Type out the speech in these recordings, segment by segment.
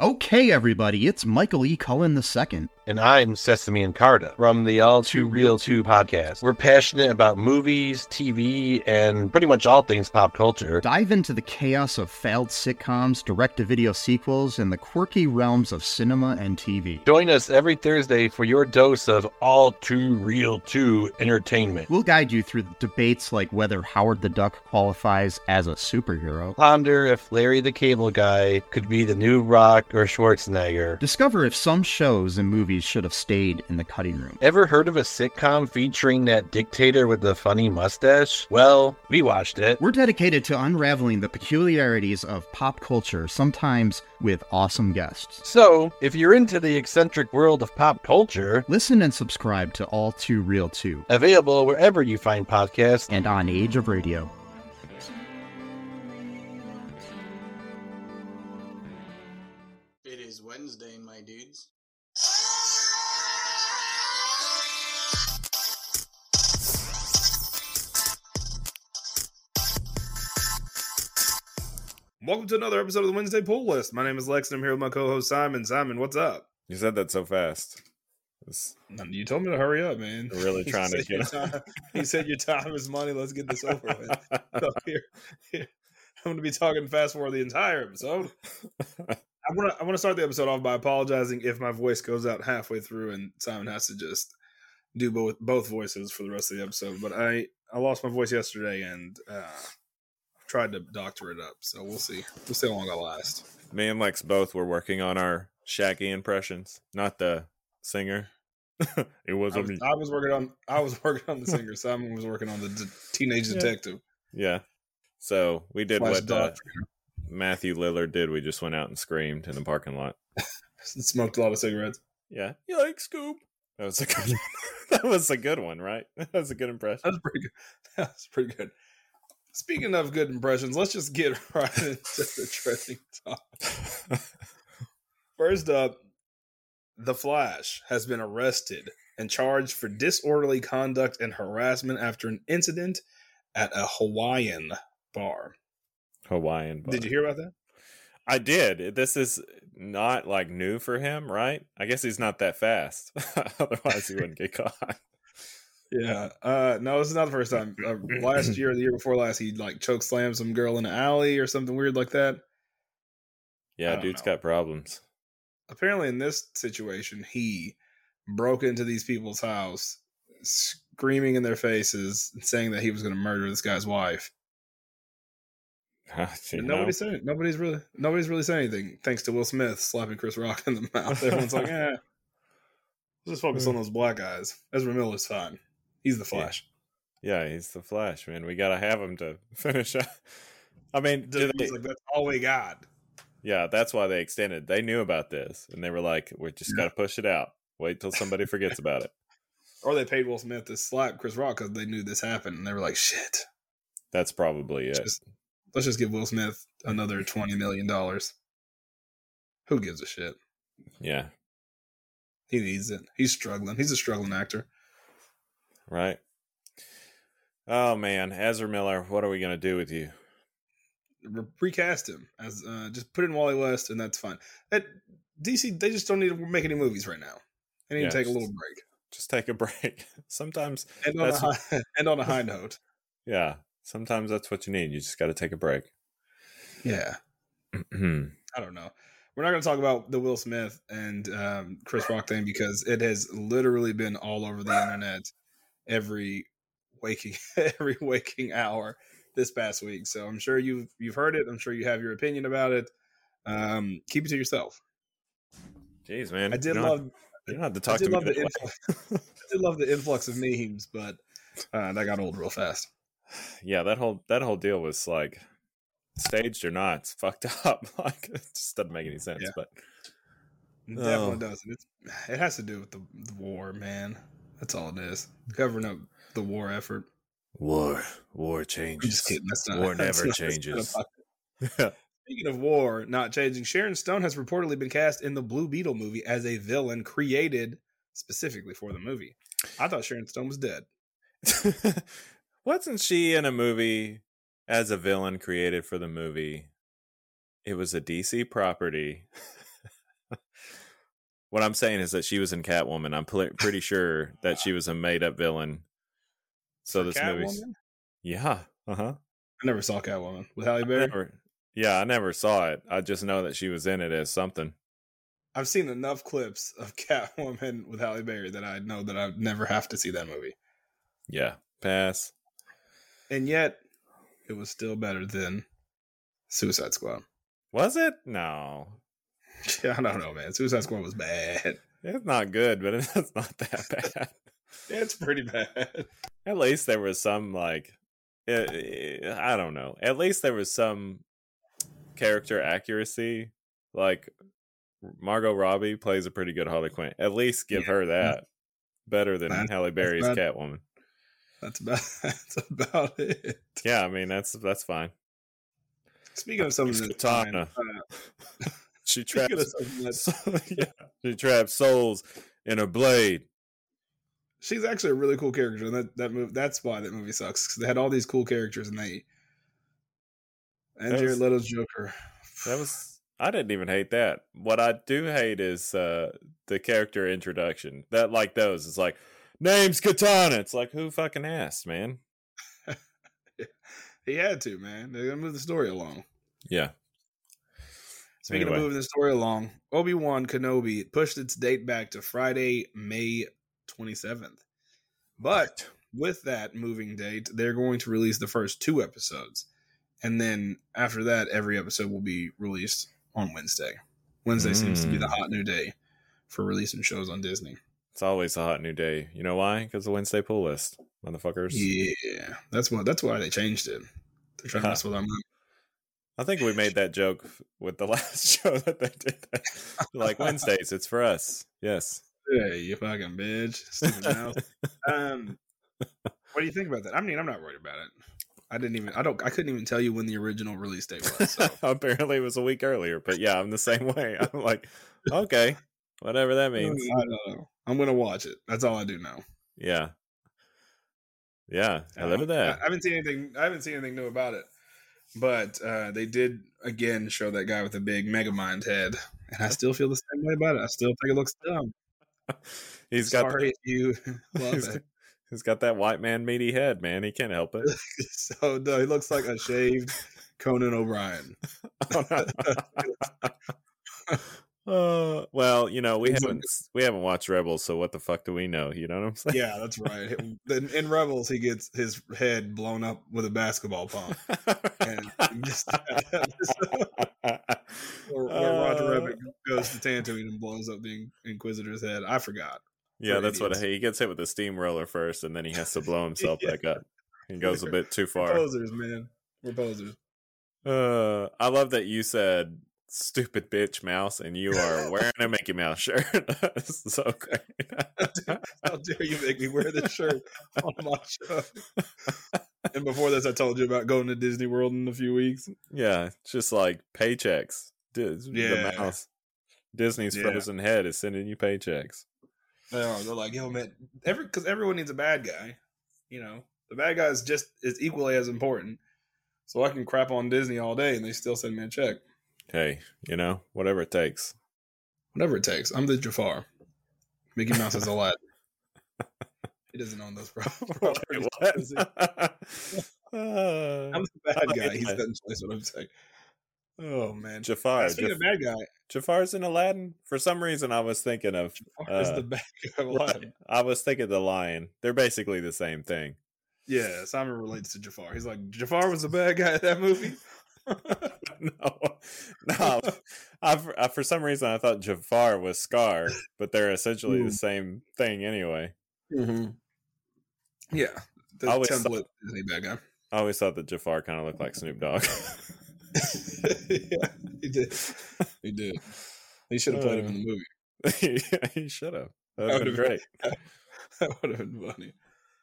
Okay, everybody, it's Michael E. Cullen II. And I'm Sesame and Carta from the All Too Real 2 podcast. We're passionate about movies, TV, and pretty much all things pop culture. Dive into the chaos of failed sitcoms, direct to video sequels, and the quirky realms of cinema and TV. Join us every Thursday for your dose of All Too Real 2 entertainment. We'll guide you through debates like whether Howard the Duck qualifies as a superhero, Ponder if Larry the Cable Guy could be the new Rock or Schwarzenegger. discover if some shows and movies should have stayed in the cutting room. Ever heard of a sitcom featuring that dictator with the funny mustache? Well, we watched it. We're dedicated to unraveling the peculiarities of pop culture, sometimes with awesome guests. So, if you're into the eccentric world of pop culture, Listen and subscribe to All Too Real 2 available wherever you find podcasts. and on iHeartRadio. Welcome to another episode of the Wednesday Pull List. My name is Lex, and I'm here with my co-host Simon. Simon, what's up? You said that so fast. It's You told me to hurry up, man. You're really trying to get- time- You said your time is money. Let's get this over with. So here, here, I'm going to be talking fast forward the entire episode. I want to I want to start the episode off by apologizing if my voice goes out halfway through and Simon has to just do both both voices for the rest of the episode. But I I lost my voice yesterday and uh, tried to doctor it up. So we'll see. We'll see how long I last. Me and Lex both were working on our Shaggy impressions, not the singer. it was I a was, me. I was working on I was working on the singer. Simon was working on the d- teenage Yeah. detective. Yeah. So we did Slash what uh. Matthew Lillard did. We just went out and screamed in the parking lot. Smoked a lot of cigarettes. Yeah. You like Scoop? That was a good. that was a good one, right? That was a good impression. That was pretty good. That was pretty good. Speaking of good impressions, let's just get right into the trending topic. First up, The Flash has been arrested and charged for disorderly conduct and harassment after an incident at a Hawaiian bar. Hawaiian. Did you hear about that? I did. This is not like new for him, right? I guess he's not that fast. Otherwise, he wouldn't get caught. Yeah. Uh no, this is not the first time. Uh, last year, or the year before last, he like choke slammed some girl in an alley or something weird like that. Yeah, dude's know. got problems. Apparently, in this situation, he broke into these people's house, screaming in their faces, saying that he was going to murder this guy's wife. And know? nobody's saying nobody's really nobody's really saying anything. Thanks to Will Smith slapping Chris Rock in the mouth. Everyone's like. Let's just focus on those black guys. Ezra Miller's fine. He's the Flash. Yeah, he's the Flash, man. We gotta have him to finish. up. I mean, they, like, that's all we got. yeah, that's why they extended. They knew about this, and they were like, "We just Yeah. gotta push it out. Wait till somebody forgets about it." Or they paid Will Smith to slap Chris Rock because they knew this happened, and they were like, "Shit, That's probably it. just, let's just give Will Smith another twenty million dollars." Who gives a shit? Yeah, He needs it. He's struggling. He's a struggling actor. Right. Oh man, Ezra Miller, what are we gonna do with you? Recast him as uh, just put in Wally West, and that's fine. That DC, they just don't need to make any movies right now. They need Yeah, to take a little break. Just take a break. Sometimes, And on, a high, and on a high note, yeah, sometimes that's what you need. You just got to take a break. yeah. I don't know. We're not going to talk about the Will Smith and um, Chris Rock thing because it has literally been all over the internet every waking every waking hour this past week. So I'm sure you've you've heard it. I'm sure you have your opinion about it. Um, keep it to yourself. Jeez, man, I did you love You don't have to I talk did to me. love the influx, I did love the influx of memes, but uh, that got old real fast. yeah, that whole that whole deal was like staged or not, it's fucked up. like it just doesn't make any sense. Yeah. But It Oh. definitely doesn't. It's, it has to do with the, the war, man. That's all it is. Covering up the war effort. war, war changes. just kidding. That's not War never not- changes. Speaking of war not changing, Sharon Stone has reportedly been cast in the Blue Beetle movie as a villain created specifically for the movie. I thought Sharon Stone was dead. Wasn't she in a movie as a villain created for the movie? It was a DC property. What I'm saying is that she was in Catwoman. I'm pl- pretty sure that she was a made up villain. So this movie's Catwoman? yeah, uh huh. I never saw Catwoman with Halle Berry. Never, yeah, I never saw it. I just know that she was in it as something. I've seen enough clips of Catwoman with Halle Berry that I know that I never have to see that movie. Yeah, pass. And yet, it was still better than Suicide Squad. Was it? No, Yeah, I don't know, man. Suicide Squad was bad. it's not good, but it's not that bad. It's pretty bad. At least there was some like, eh, eh, I don't know. At least there was some character accuracy. Like Margot Robbie plays a pretty good Harley Quinn. At least give Yeah. her that. Better than That's- Halle Berry's bad. Catwoman. That's about that's about it. Yeah, I mean that's that's fine. Speaking of something that's fine, uh, She traps. that's, yeah, she traps souls in a blade. she's actually a really cool character, and that that movie that's why that movie sucks because they had all these cool characters, and they and That Jared was- Leto's Joker. That was I didn't even hate that. What I do hate is uh the character introduction. That like those. It's like name's Katana. It's like who fucking asked, man? he had to, man. They're gonna move the story along. Yeah. Speaking Anyway. of moving the story along, Obi Wan Kenobi pushed its date back to Friday, May 27th. But with that moving date, they're going to release the first two episodes. And then after that, every episode will be released on Wednesday. Wednesday seems to be the Mm. hot new day for releasing shows on Disney. It's always a hot new day. You know why? Because the Wednesday pull list, motherfuckers. Yeah, that's what. That's why they changed it. They're trying to mess with our money. I think we made that joke with the last show that they did. That. like Wednesdays, it's for us. Yes. Hey, you fucking bitch. Um, what do you think about that? I mean, I'm not worried about it. I didn't even. I don't. I couldn't even tell you when the original release date was. So Apparently, it was a week earlier, but yeah, I'm the same way. I'm like, okay, whatever that means. I don't know. I'm gonna watch it. That's all I do know. Yeah, yeah. I love live with that. I haven't seen anything. I haven't seen anything new about it. But uh, they did again show that guy with the big Megamind head, and I still feel the same way about it. I still think it looks dumb. he's got Sorry if you love he's, it. he's got that white man meaty head, man. He can't help it. so no, he looks like a shaved Conan O'Brien. Uh, well, you know, we haven't we haven't watched Rebels, so what the fuck do we know? You know what I'm saying? Yeah, that's right. in, in Rebels, he gets his head blown up with a basketball pump. And just, or, or Roger Uh, Rabbit goes to Tatooine and blows up the Inquisitor's head. I forgot. Yeah, for that's what he gets hit with a steamroller first, and then he has to blow himself Yeah. back up. He goes a bit too We're far. posers, man. We're posers. Uh, I love that you said "stupid bitch mouse" and you are wearing a Mickey Mouse shirt. So great. How dare you make me wear this shirt on my show? and before this, I told you about going to Disney World in a few weeks. yeah, just like paychecks. Dis- Yeah. The mouse. Disney's Yeah. frozen head is sending you paychecks. No, they're like, yo, man, every because everyone needs a bad guy. You know, the bad guy is just is equally as important. So I can crap on Disney all day, and they still send me a check. Hey, you know, whatever it takes. Whatever it takes. I'm the Jafar. Mickey Mouse is Aladdin. he doesn't own those pro- properties. What? Uh, I'm the bad Oh, guy. He's yeah. doesn't what I'm saying. Oh man, Jafar. Speaking Jaf- of bad guy, Jafar's in Aladdin. For some reason, I was thinking of. Jafar is Uh, the bad guy of Aladdin. I was thinking the lion. They're basically the same thing. Yeah, Simon relates to Jafar. He's like, Jafar was the bad guy in that movie. no, no. I, for- I, for some reason, I thought Jafar was Scar, but they're essentially Hmm. the same thing anyway. mm-hmm. Yeah, the I always template Disney bad guy. I always thought that Jafar kind of looked like Snoop Dogg. yeah, he did. He did. He should have played him in the movie. yeah, he should have. That would have been great. That would have been funny.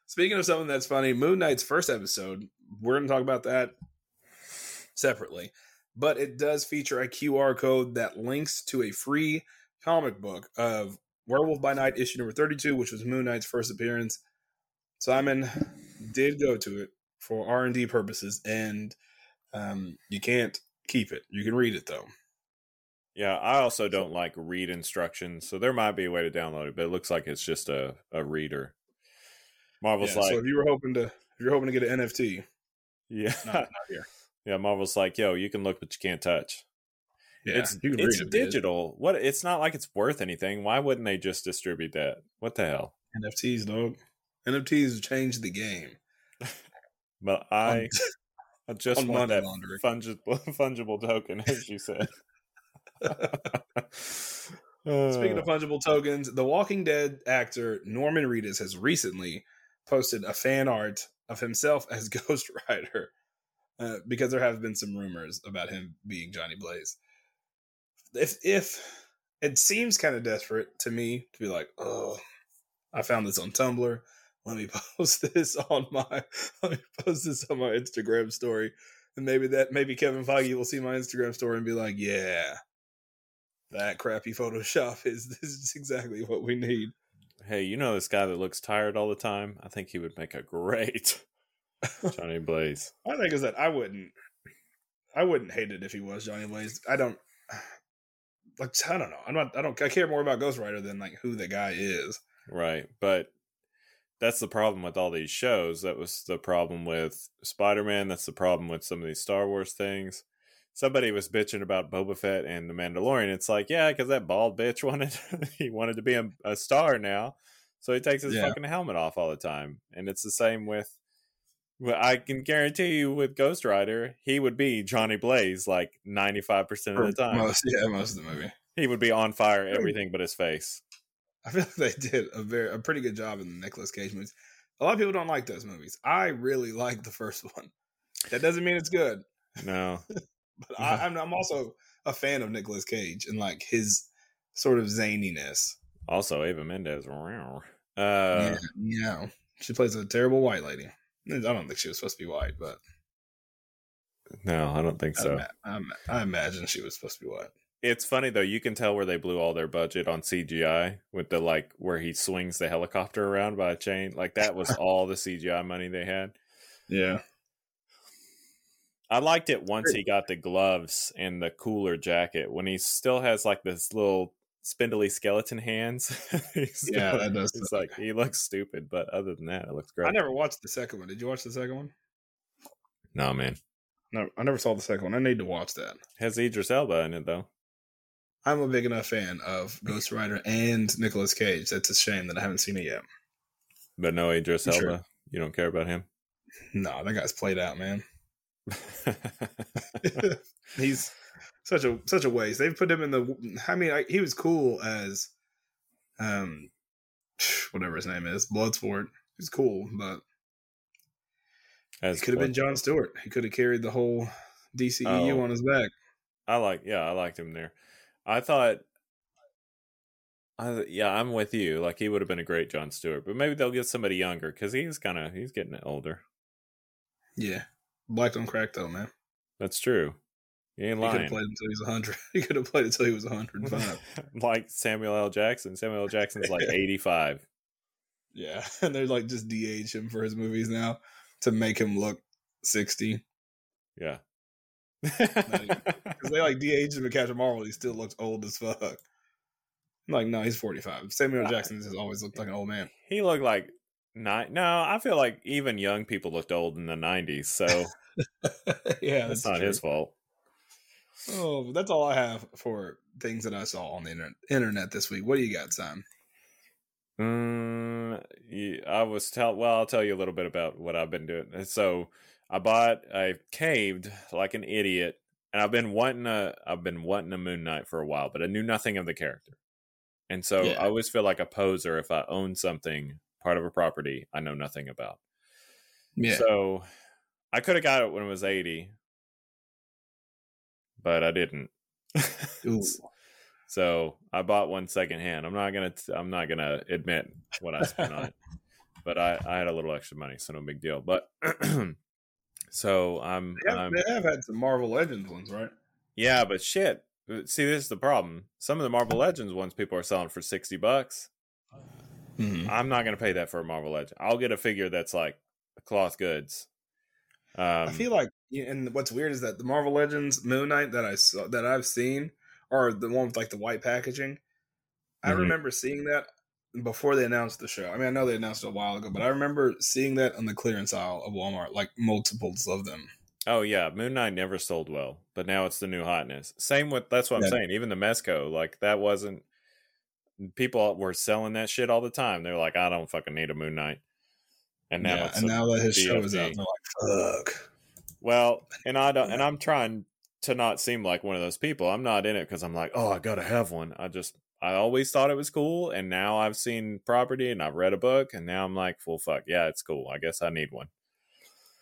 Speaking of something that's funny, Moon Knight's first episode, we're going to talk about that separately. But it does feature a QR code that links to a free comic book of Werewolf by Night issue number 32, which was Moon Knight's first appearance. Simon did go to it for R&D purposes, and um, you can't keep it. You can read it, though. Yeah, I also don't like read instructions, so there might be a way to download it, but it looks like it's just a, a reader. Marvel's Yeah, like, so if you were hoping to, if you're hoping to get an NFT, yeah, not, not here. Yeah. Marvel's like, yo, you can look, but you can't touch. Yeah, it's it's read it, dude. digital. What? It's not like it's worth anything. Why wouldn't they just distribute that? What the hell? NFTs, dog. NFTs changed the game. But I, I just on want that fungible fungible token, as you said. Speaking of fungible tokens, the Walking Dead actor Norman Reedus has recently posted a fan art of himself as Ghost Rider uh, because there have been some rumors about him being Johnny Blaze. If if it seems kind of desperate to me to be like, oh, I found this on Tumblr. Let me post this on my let me post this on my Instagram story, and maybe that maybe Kevin Feige will see my Instagram story and be like, yeah, that crappy Photoshop is this is exactly what we need. hey, you know this guy that looks tired all the time? I think he would make a great Johnny Blaze. My thing is that I wouldn't, I wouldn't hate it if he was Johnny Blaze. I don't, like, I don't know. I'm not. I don't. I care more about Ghost Rider than like who the guy is. Right. But that's the problem with all these shows. That was the problem with Spider Man. That's the problem with some of these Star Wars things. Somebody was bitching about Boba Fett and The Mandalorian. It's like, yeah, because that bald bitch wanted he wanted to be a, a star now, so he takes his Yeah. fucking helmet off all the time. And it's the same with. I can guarantee you, with Ghost Rider, he would be Johnny Blaze like ninety five percent of the time. most, yeah, most of the movie. He would be on fire, everything but his face. I feel like they did a very a pretty good job in the Nicolas Cage movies. A lot of people don't like those movies. I really like the first one. That doesn't mean it's good, No, but I, I'm I'm also a fan of Nicolas Cage and like his sort of zaniness. also Eva Mendes. Uh, yeah, yeah. She plays a terrible white lady. I don't think she was supposed to be white, but No, I don't think so. I, I imagine she was supposed to be white. It's funny though. You can tell where they blew all their budget on CGI with the like where he swings the helicopter around by a chain. Like that was all the CGI money they had. Yeah, I liked it once he got the gloves and the cooler jacket. When he still has like this little spindly skeleton hands. He's yeah, still- that does. It's like he looks stupid, but other than that, it looks great. I never watched the second one. Did you watch the second one? no man, No, I never saw the second one. I need to watch that. has Idris Elba in it though. I'm a big enough fan of Ghost Rider and Nicolas Cage. That's a shame that I haven't seen it yet. But no Idris Sure. Elba. You don't care about him. No, that guy's played out, man. He's such a such a waste. They've put him in the. I mean, I, he was cool as, um, whatever his name is, Bloodsport. He's cool, but As he could have been John Stewart. He could have carried the whole DCEU Oh. on his back. I like, yeah, I liked him there. I thought, I yeah, I'm with you. Like he would have been a great John Stewart, but maybe they'll get somebody younger because he's kind of he's getting older. Yeah, black on crack though, man. That's true. He ain't lying. He could have played until he was hundred. He could have played until he was hundred and five. like Samuel L. Jackson. Samuel L. Jackson's like 85. Yeah, and they're like just DH him for his movies now to make him look sixty. Yeah. Because they like DH him in Captain Marvel, he still looks old as fuck. I'm like, no, he's forty five. Samuel L. Jackson has always looked like an old man. he looked like nine. No, I feel like even young people looked old in the 90s, so yeah, that's not his fault. Oh, that's all I have for things that I saw on the internet, internet this week. What do you got, Sam? Mm, yeah, I was tell. Well, I'll tell you a little bit about what I've been doing. Uh, So, I bought. I caved like an idiot, and I've been wanting a. I've been wanting a Moon Knight for a while, but I knew nothing of the character, and so Yeah. I always feel like a poser if I own something part of a property I know nothing about. Yeah, So, I could have got it when it was eighty, but I didn't. So I bought one secondhand. I'm not gonna. T- I'm not gonna admit what I spent on it, but I, I had a little extra money, so no big deal. But so I'm, they, have, I'm they have had some Marvel Legends ones, right? yeah, but shit. See, this is the problem. Some of the Marvel Legends ones people are selling for sixty bucks. Mm-hmm. I'm not gonna pay that for a Marvel Legend. I'll get a figure that's like cloth goods. Um, I feel like, and what's weird is that the Marvel Legends Moon Knight that I saw that I've seen or the one with like the white packaging. I Mhm. remember seeing that before they announced the show. I mean, I know they announced it a while ago, but I remember seeing that on the clearance aisle of Walmart, like multiples of them. Oh yeah, Moon Knight never sold well, but now it's the new hotness. Same with that's what I'm Yeah. saying. Even the Mezco, like that wasn't. People were selling that shit all the time. They're like, I don't fucking need a Moon Knight. And now, yeah, and now that his show is out, they're like, "Fuck." Well, and I don't, and I'm trying to not seem like one of those people. I'm not in it because I'm like, oh, I gotta have one. I just, I always thought it was cool, and now I've seen property and I've read a book, and now I'm like, well, fuck, yeah, it's cool. I guess I need one.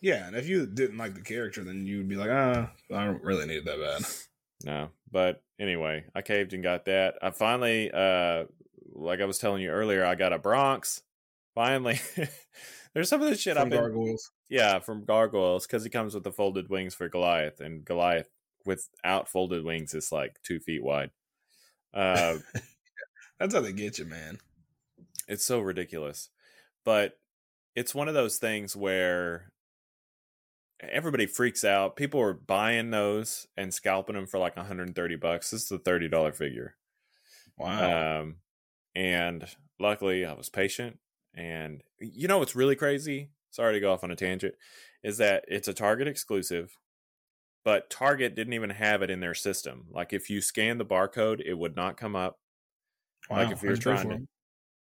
Yeah, and if you didn't like the character, then you'd be like, ah, I don't really need it that bad. No, but anyway, I caved and got that. I finally, uh, like I was telling you earlier, I got a Bronx. Finally, there's some of the shit From I've been, yeah, from Gargoyles because he comes with the folded wings for Goliath, and Goliath without folded wings is like two feet wide. Uh, That's how they get you, man. it's so ridiculous, but it's one of those things where everybody freaks out. People are buying those and scalping them for like 130 bucks. This is a thirty dollar figure. Wow. Um, and luckily I was patient. And you know what's really crazy? Sorry to go off on a tangent. Is that it's a Target exclusive, but Target didn't even have it in their system. Like if you scan the barcode, it would not come up. like if you're How'd you pay trying to-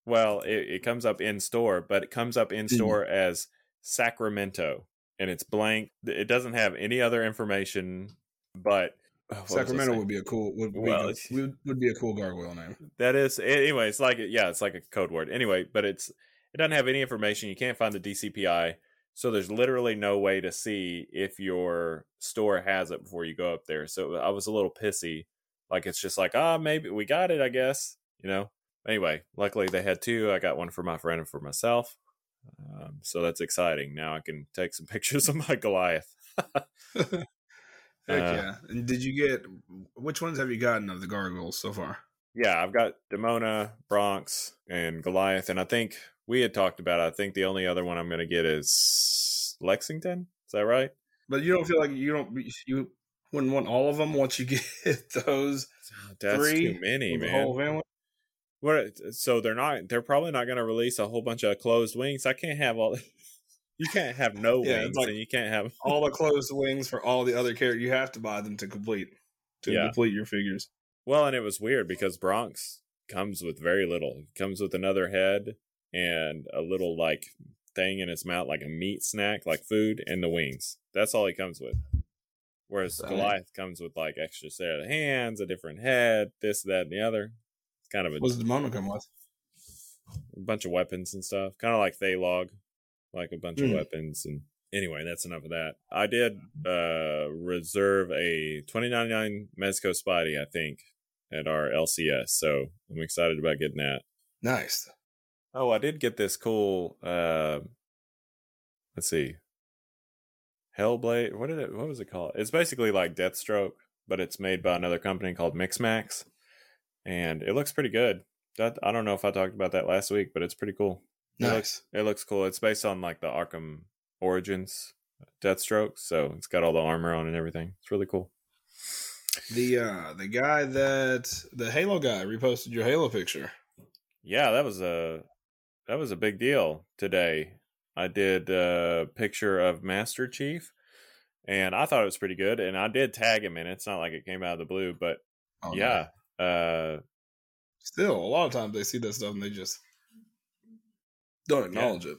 Well, it, it comes up in store, but it comes up in Mhm. store as Sacramento, and it's blank. It doesn't have any other information. But I Sacramento would be a cool would, Well, be, good- would, would be a cool gargoyle name. That is anyway. It's like yeah, it's like a code word. Anyway, but it's it doesn't have any information. You can't find the DCPI, so there's literally no way to see if your store has it before you go up there. So I was a little pissy. Like it's just like ah, maybe we got it. I guess you know. Anyway, luckily they had two. I got one for my friend and for myself. Um, so that's exciting. Now I can take some pictures of my Goliath. Heck Uh, yeah! And did you get which ones have you gotten of the gargoyles so far? Yeah, I've got Demona, Bronx, and Goliath, and I think we had talked about. It. I think the only other one I'm going to get is Lexington. Is that right? But you don't feel like you don't you wouldn't want all of them once you get those oh, That's three too many, man. whole family. What? So they're not. They're probably not going to release a whole bunch of closed wings. I can't have all. You can't have no Yeah, wings, like- and you can't have. All the closed wings for all the other characters. You have to buy them to complete to Yeah. complete your figures. Well, and it was weird because Bronx comes with very little. It comes with another head and a little like thing in his mouth, like a meat snack, like food, and the wings. That's all he comes with. Whereas Right. Goliath comes with like extra set of hands, a different head, this, that, and the other. It's kind of a, What does the Demona come with? a bunch of weapons and stuff. Kind of like Thailog, like a bunch of Hmm. weapons. And anyway, that's enough of that. I did uh reserve a twenty ninety nine Mezco Spidey, I think, at our LCS. So I'm excited about getting that. Nice. Oh, I did get this cool. Uh, let's see, Hellblade. What did it? What was it called? It's basically like Deathstroke, but it's made by another company called Mixmax, and it looks pretty good. That, I don't know if I talked about that last week, but it's pretty cool. It looks it looks cool. It's based on like the Arkham Origins Deathstroke, so it's got all the armor on and everything. It's really cool. The uh the guy that the Halo guy reposted your Halo picture. Yeah, that was a that was a big deal today. I did a picture of Master Chief, and I thought it was pretty good. And I did tag him in it. It's not like it came out of the blue, but Oh, no. yeah, uh, Still, a lot of times they see that stuff and they just don't acknowledge it.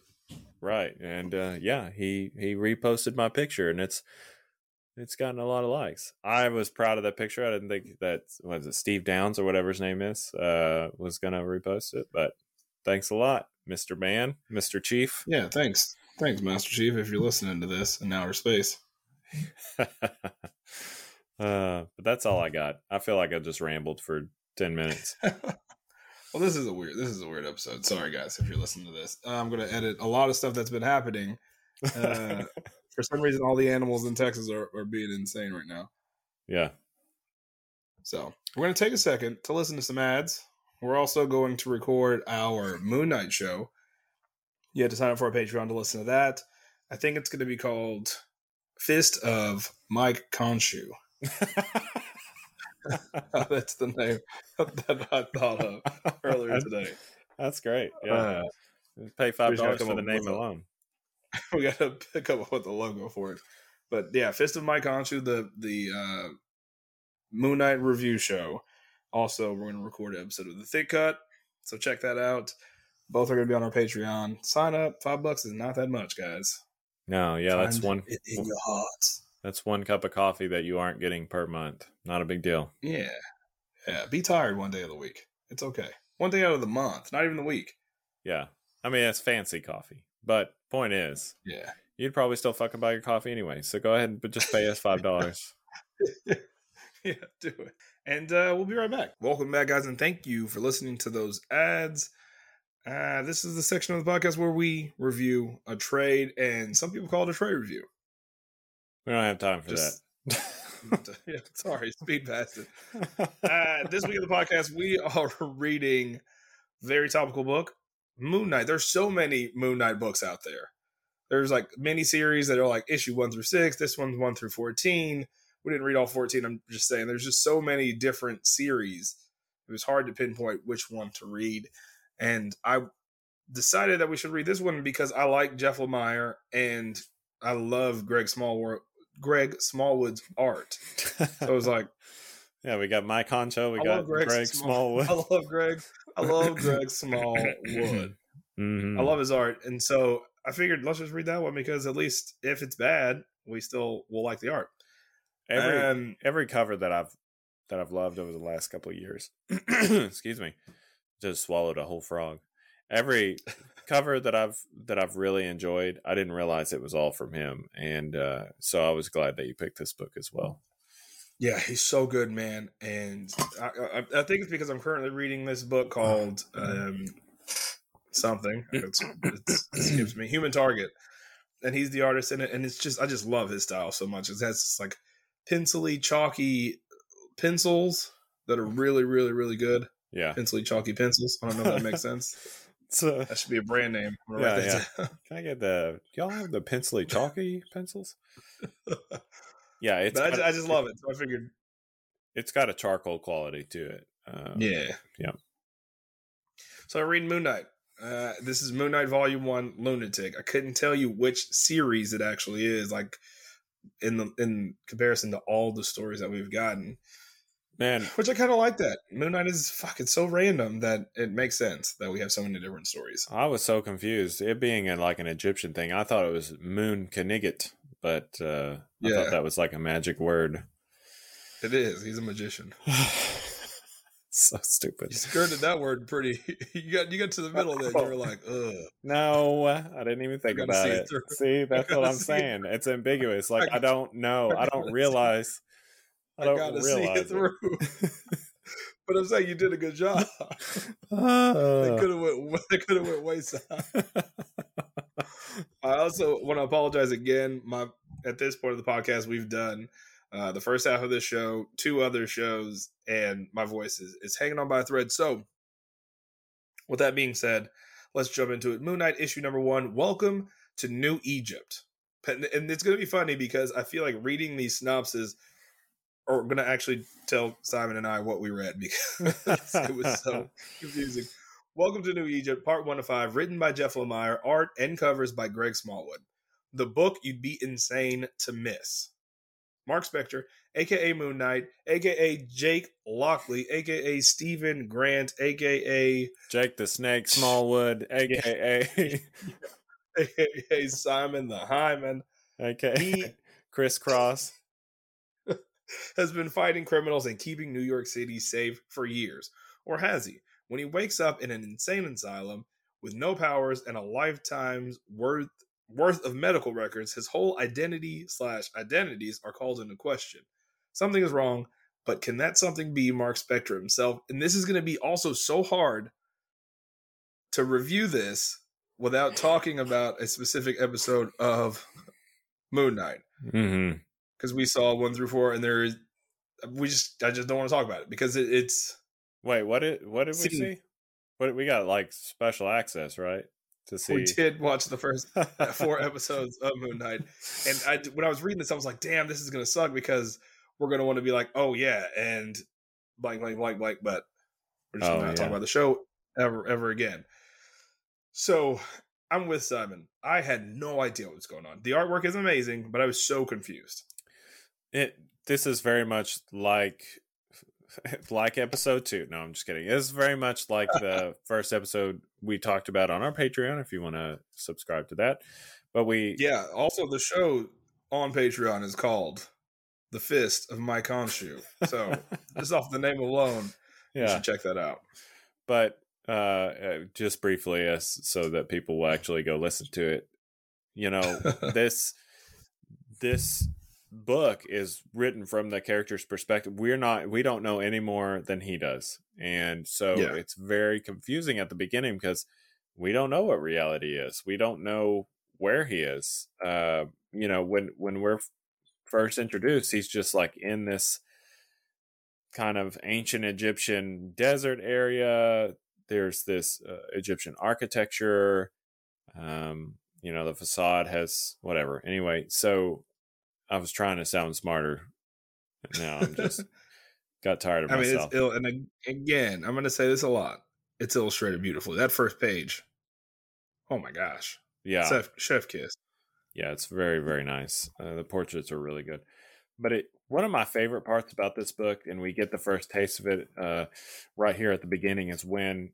right. And uh, yeah, he he reposted my picture, and it's it's gotten a lot of likes. I was proud of that picture. I didn't think that was it Steve Downes or whatever his name is uh, was gonna repost it, but thanks a lot, Mister Man, Mister Chief. Yeah, thanks. Thanks, Master Chief, if you're listening to this in outer space. uh, but that's all I got. I feel like I just rambled for ten minutes. well, this is a weird this is a weird episode. Sorry guys if you're listening to this. I'm gonna edit a lot of stuff that's been happening. Uh, for some reason all the animals in Texas are, are being insane right now. yeah. So we're going to take a second to listen to some ads. We're also going to record our Moon Knight show. You have to sign up for our Patreon to listen to that. I think it's going to be called Fist of Mike Khonshu. That's the name that I thought of earlier today. That's great. Yeah. Uh, Pay five we just gotta dollars for the name alone. we got to pick up with the logo for it. But yeah, Fist of Mike Khonshu, the the uh, Moon Knight review show. Also, we're going to record an episode of the Thick Cut, so check that out. Both are going to be on our Patreon. Sign up. Five bucks is not that much, guys. No, yeah, that's one it in your hearts. that's one cup of coffee that you aren't getting per month. Not a big deal. Yeah, yeah. Be tired one day of the week. It's okay. One day out of the month, not even the week. Yeah. I mean it's fancy coffee. But point is, Yeah. you'd probably still fucking buy your coffee anyway. So go ahead and but just pay us five dollars. yeah, do it. And uh, we'll be right back. Welcome back, guys, and thank you for listening to those ads. Uh, this is the section of the podcast where we review a trade, and some people call it a trade review. we don't have time for Just- that. yeah, sorry, speed past it. Uh, this week of the podcast, we are reading very topical book, Moon Knight. There's so many Moon Knight books out there. There's like mini series that are like issue one through six. This one's one through fourteen. We didn't read all fourteen. I'm just saying there's just so many different series. It was hard to pinpoint which one to read, and I decided that we should read this one because I like Jeff Lemire and I love Greg Smallwood. Greg Smallwood's art. So I was like, yeah, we got Mike Khonshu, we I got Greg Greg Small- Smallwood. I love Greg. I love Greg Smallwood. Mhm. I love his art, and so I figured let's just read that one because at least if it's bad, we still will like the art. Every and every cover that I've that I've loved over the last couple of years. excuse me, just swallowed a whole frog. Every cover that I've that I've really enjoyed, I didn't realize it was all from him, and uh, so I was glad that you picked this book as well. yeah, he's so good, man. And I, I, I think it's because I'm currently reading this book called um, something. It's, it's, it skips me. Human Target, and he's the artist in it. And it's just I just love his style so much. It has like pencily, chalky pencils that are really, really, really good. Yeah, Pencily, chalky pencils. I don't know if that makes sense. so That should be a brand name. Yeah, down. can I get the y'all have the pencily chalky pencils? Yeah, it's But I, just, just love it. So I figured, it's got a charcoal quality to it. Um, yeah, yeah. So I read Moon Knight. Uh, this is Moon Knight Volume One, Lunatic. I couldn't tell you which series it actually is, like in the in comparison to all the stories that we've gotten. man, Which I kind of like that. Moon Knight is fucking so random that it makes sense that we have so many different stories. I was so confused. It being a, like an Egyptian thing, I thought it was Moon Kanigat, but uh, I Yeah. thought that was like a magic word. It is. He's a magician. so stupid. You skirted that word pretty. You got you got to the middle of that. You were like, ugh. No, I didn't even think about see it it. through. See, that's what I'm see it saying. It's ambiguous. Like I I, don't know. I I, don't realize. I I don't gotta see realize it through. but I'm saying you did a good job. They Uh, could have went. They could have went way wayside. I also want to apologize again. My at this point of the podcast, we've done uh, the first half of this show, two other shows, and my voice is, is hanging on by a thread. So, with that being said, let's jump into it. Moon Knight issue number one. Welcome to New Egypt, and it's going to be funny because I feel like reading these synopses are going to actually tell Simon and I what we read because it was so confusing. Welcome to New Egypt, part one of five, written by Jeff Lemire, art and covers by Greg Smallwood. The book you'd be insane to miss. Marc Spector, aka Moon Knight, aka Jake Lockley, aka Steven Grant, aka Jake the Snake Smallwood, aka aka Simon the Hyman, aka He- Crisscross. has been fighting criminals and keeping New York City safe for years. Or has he? When he wakes up in an insane asylum with no powers and a lifetime's worth worth of medical records, his whole identity slash identities are called into question. Something is wrong, but can that something be Marc Spector himself? And this is going to be also so hard to review this without talking about a specific episode of Moon Knight Mm-hmm. because we saw one through four, and there is we just I just don't want to talk about it because it, it's Wait, what did what did we See- see? What we got like special access, right? To see. we did watch the first four episodes of Moon Knight, and I when I was reading this, I was like, damn, this is gonna suck because we're gonna want to be like, oh yeah, and blank, blank, blank, blank. But we're just Oh, gonna not talk yeah. about the show ever, ever again. So I'm with Simon. I had no idea what was going on. The artwork is amazing, but I was so confused. It this is very much like like episode two. No, I'm just kidding. It's very much like the first episode we talked about on our Patreon. If you want to subscribe to that, but we Yeah. Also, the show on Patreon is called "The Fist of My Khonshu." So just off the name alone, you yeah. should check that out. but uh, uh just briefly as so that people will actually go listen to it you know this this book is written from the character's perspective we're not we don't know any more than he does and so Yeah. it's very confusing at the beginning because we don't know what reality is we don't know where he is uh you know when when we're first introduced he's just like in this kind of ancient Egyptian desert area. There's this uh, Egyptian architecture. Um, you know, the facade has whatever. Anyway, so I was trying to sound smarter. Now I'm just got tired of I mean, it's ill. And again, I'm going to say this a lot. It's illustrated beautifully. That first page. Oh my gosh. yeah, Chef, chef kiss. yeah, it's very very nice. Uh, the portraits are really good. But it one of my favorite parts about this book, and we get the first taste of it uh, right here at the beginning, is when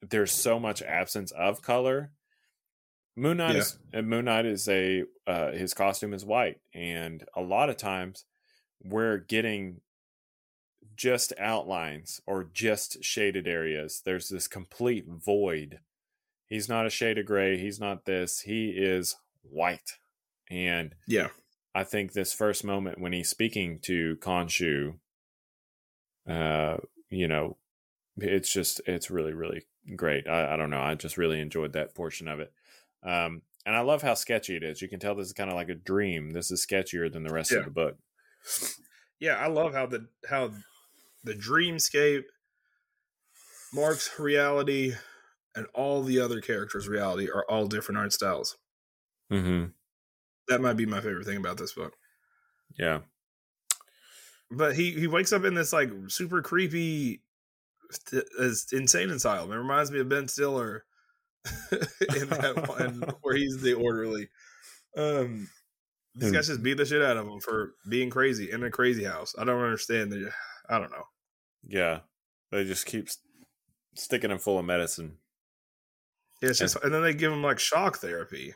there's so much absence of color. Moon Knight Yeah. is uh, Moon Knight is a uh, his costume is white, and a lot of times we're getting just outlines or just shaded areas. There's this complete void. He's not a shade of gray. He's not this. He is white, and Yeah. I think this first moment when he's speaking to Khonshu, uh, you know, it's just it's really really great. I, I don't know. I just really enjoyed that portion of it, um, and I love how sketchy it is. You can tell this is kind of like a dream. This is sketchier than the rest Yeah. of the book. Yeah. I love how the, how the dreamscape marks reality and all the other characters' reality are all different art styles. Mm-hmm. That might be my favorite thing about this book. Yeah. But he, he wakes up in this like super creepy, th- insane asylum. It reminds me of Ben Stiller in that one where he's the orderly. Um, these Hmm. guys just beat the shit out of him for being crazy in a crazy house. I don't understand. The, I don't know. Yeah. They just keep s- sticking him full of medicine. Yeah, it's just, and then they give him like shock therapy.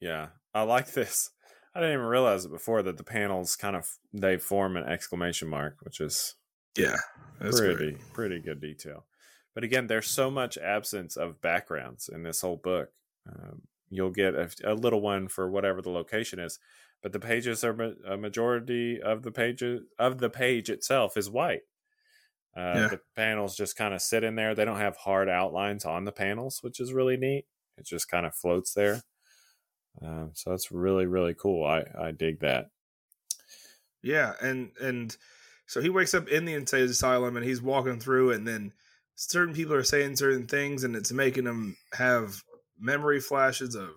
Yeah, I like this. I didn't even realize it before that the panels kind of they form an exclamation mark, which is Yeah, that's pretty great. pretty good detail. But again, there's so much absence of backgrounds in this whole book. Um, you'll get a, a little one for whatever the location is, but the pages are ma- a majority of the pages of the page itself is white. Uh, Yeah. The panels just kind of sit in there. They don't have hard outlines on the panels, which is really neat. It just kind of floats there. Um, so that's really really cool. I I dig that. Yeah, and and so he wakes up in the insane asylum and he's walking through, and then certain people are saying certain things, and it's making them have memory flashes of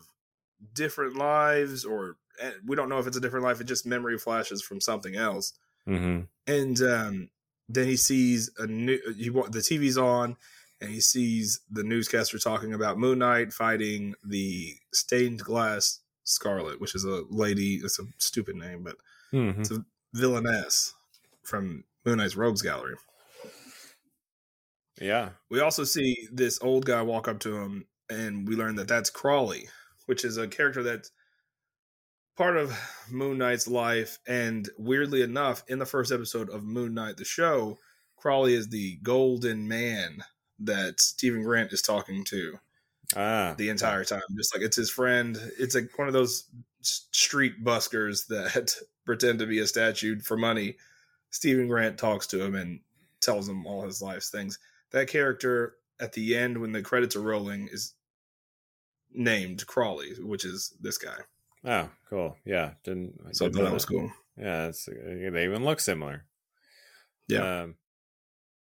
different lives, or eh, we don't know if it's a different life. it just memory flashes from something else. Mm-hmm. and um, then he sees a new. He the TV's on, and he sees the newscaster talking about Moon Knight fighting the stained glass Scarlet, which is a lady. It's a stupid name, but Mm-hmm. it's a villainess from Moon Knight's Rogues Gallery. Yeah. We also see this old guy walk up to him, and we learn that that's Crawley, which is a character that's part of Moon Knight's life. And weirdly enough, in the first episode of Moon Knight, the show, Crawley is the golden man that Steven Grant is talking to Ah. the entire time. Just like it's his friend. It's like one of those street buskers that pretend to be a statue for money. Steven Grant talks to him and tells him all his life's things. That character at the end, when the credits are rolling, is named Crawley, which is this guy. Oh, cool. Yeah. Didn't. I So didn't that was cool. Yeah, it's, they even look similar. Yeah. Um,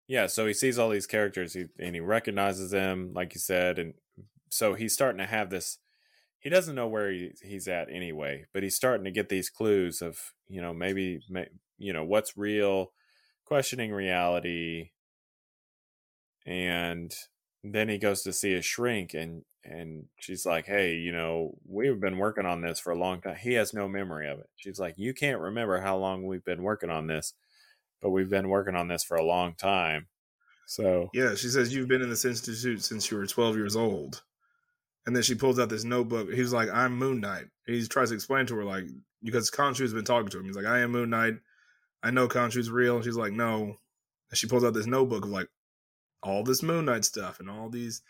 yeah. So he sees all these characters, he, and he recognizes them, like you said, and so he's starting to have this. He doesn't know where he, he's at anyway, but he's starting to get these clues of, you know, maybe, may, you know, what's real, questioning reality and then he goes to see a shrink and and she's like hey you know we've been working on this for a long time he has no memory of it she's like you can't remember how long we've been working on this but we've been working on this for a long time so Yeah, she says you've been in this institute since you were 12 years old. And then she pulls out this notebook. he's like, I'm Moon Knight. He tries to explain to her, like, because Khonshu's been talking to him. He's like, I am Moon Knight. I know Khonshu's real. And she's like, no. And she pulls out this notebook of like all this Moon Knight stuff and all these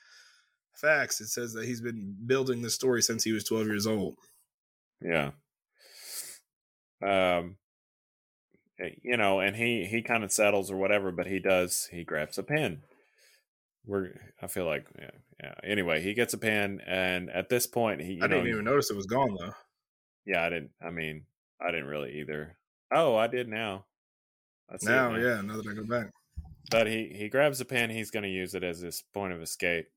facts. It says that he's been building this story since he was 12 years old. Yeah. Um eh, you know, and he he kind of settles or whatever, but he does he grabs a pen. We're I feel like yeah, yeah. Anyway, he gets a pen and at this point he you I didn't even notice it was gone though. Yeah, I didn't I mean, I didn't really either. Oh, I did now. See it Now, yeah, now that I go back. But he he grabs a pen he's going to use it as his point of escape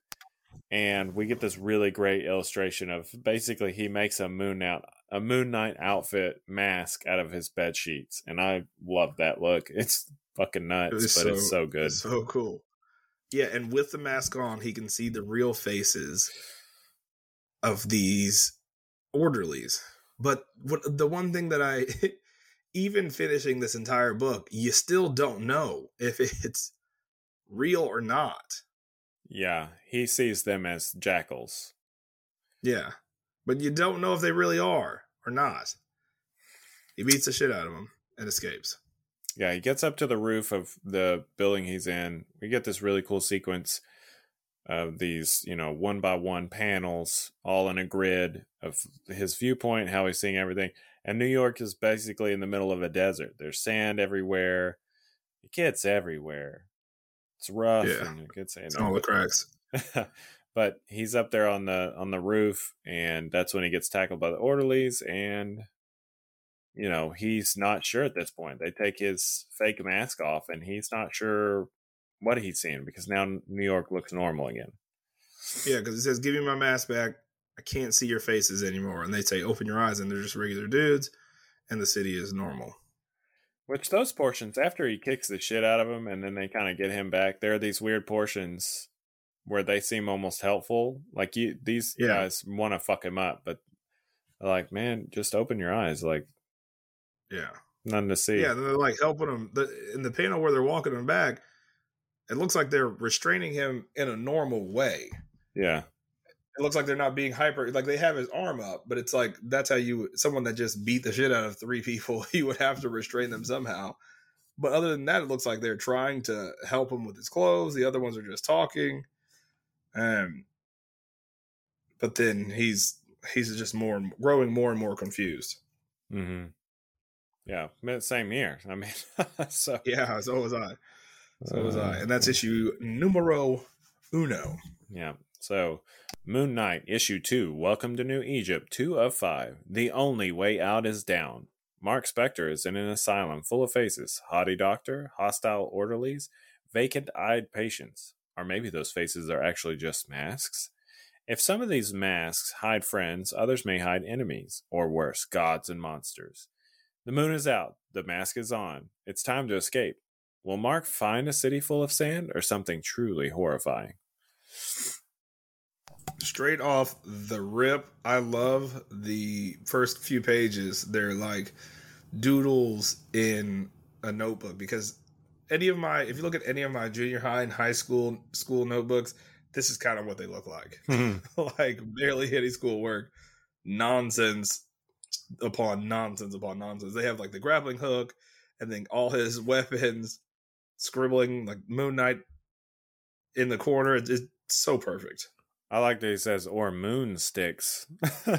and we get this really great illustration of basically he makes a moon out a moon knight outfit mask out of his bed sheets and i love that look it's fucking nuts It's but it's so good It's so cool. Yeah, and with the mask on, he can see the real faces of these orderlies. But what the one thing that I even finishing this entire book, you still don't know if it's real or not. yeah he sees them as jackals Yeah. But you don't know if they really are or not. He beats the shit out of them and escapes. Yeah, he gets up to the roof of the building he's in. We get this really cool sequence of these, you know, one by one panels, all in a grid of his viewpoint, how he's seeing everything. And New York is basically in the middle of a desert. There's sand everywhere. It gets everywhere. It's rough Yeah. and it gets It's all the cracks. but he's up there on the on the roof and that's when he gets tackled by the orderlies and you know he's not sure at this point they take his fake mask off and he's not sure what he's seeing because now new york looks normal again Yeah, because it says, "Give me my mask back. I can't see your faces anymore." And they say, "Open your eyes," and they're just regular dudes, and the city is normal. which those portions after he kicks the shit out of him and then they kind of get him back there are these weird portions where they seem almost helpful like you these Yeah. guys want to fuck him up but like man just open your eyes like Yeah, nothing to see yeah. They're like helping him the, in the panel where they're walking him back. It looks like they're restraining him in a normal way. yeah It looks like they're not being hyper. Like they have his arm up, but it's like that's how you someone that just beat the shit out of three people. You would have to restrain them somehow. But other than that, it looks like they're trying to help him with his clothes. The other ones are just talking. Um, but then he's he's just more growing more and more confused. Mm-hmm. Yeah, same year. I mean, so Yeah, so was I. So was I, uh, and that's issue numero uno. Yeah. So, Moon Knight, issue two. Welcome to New Egypt. Two of five. The only way out is down. Marc Spector is in an asylum full of faces haughty doctor, hostile orderlies, vacant eyed patients. Or maybe those faces are actually just masks. If some of these masks hide friends, others may hide enemies, or worse, gods and monsters. The moon is out. The mask is on. It's time to escape. Will Mark find a city full of sand or something truly horrifying? Straight off the rip, I love the first few pages. They're like doodles in a notebook because any of my, if you look at any of my junior high and high school school notebooks, this is kind of what they look like. Mm-hmm. like barely any school work, nonsense upon nonsense upon nonsense. They have like the grappling hook and then all his weapons scribbling like Moon Knight in the corner. It's, it's so perfect. I like that he says or moon sticks. uh,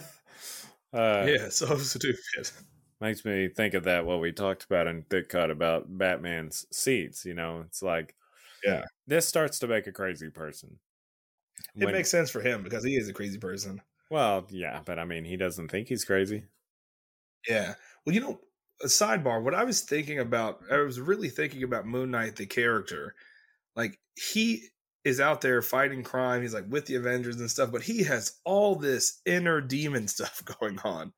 yeah, so stupid. Makes me think of that what we talked about in Thick Cut about Batman's seats. You know, it's like, Yeah. this starts to make a crazy person. It When- makes sense for him because he is a crazy person. well, yeah, but I mean, he doesn't think he's crazy. Yeah. Well, you know, a sidebar, what I was thinking about, I was really thinking about Moon Knight, the character. Like, he is out there fighting crime. He's like with the Avengers and stuff, but he has all this inner demon stuff going on.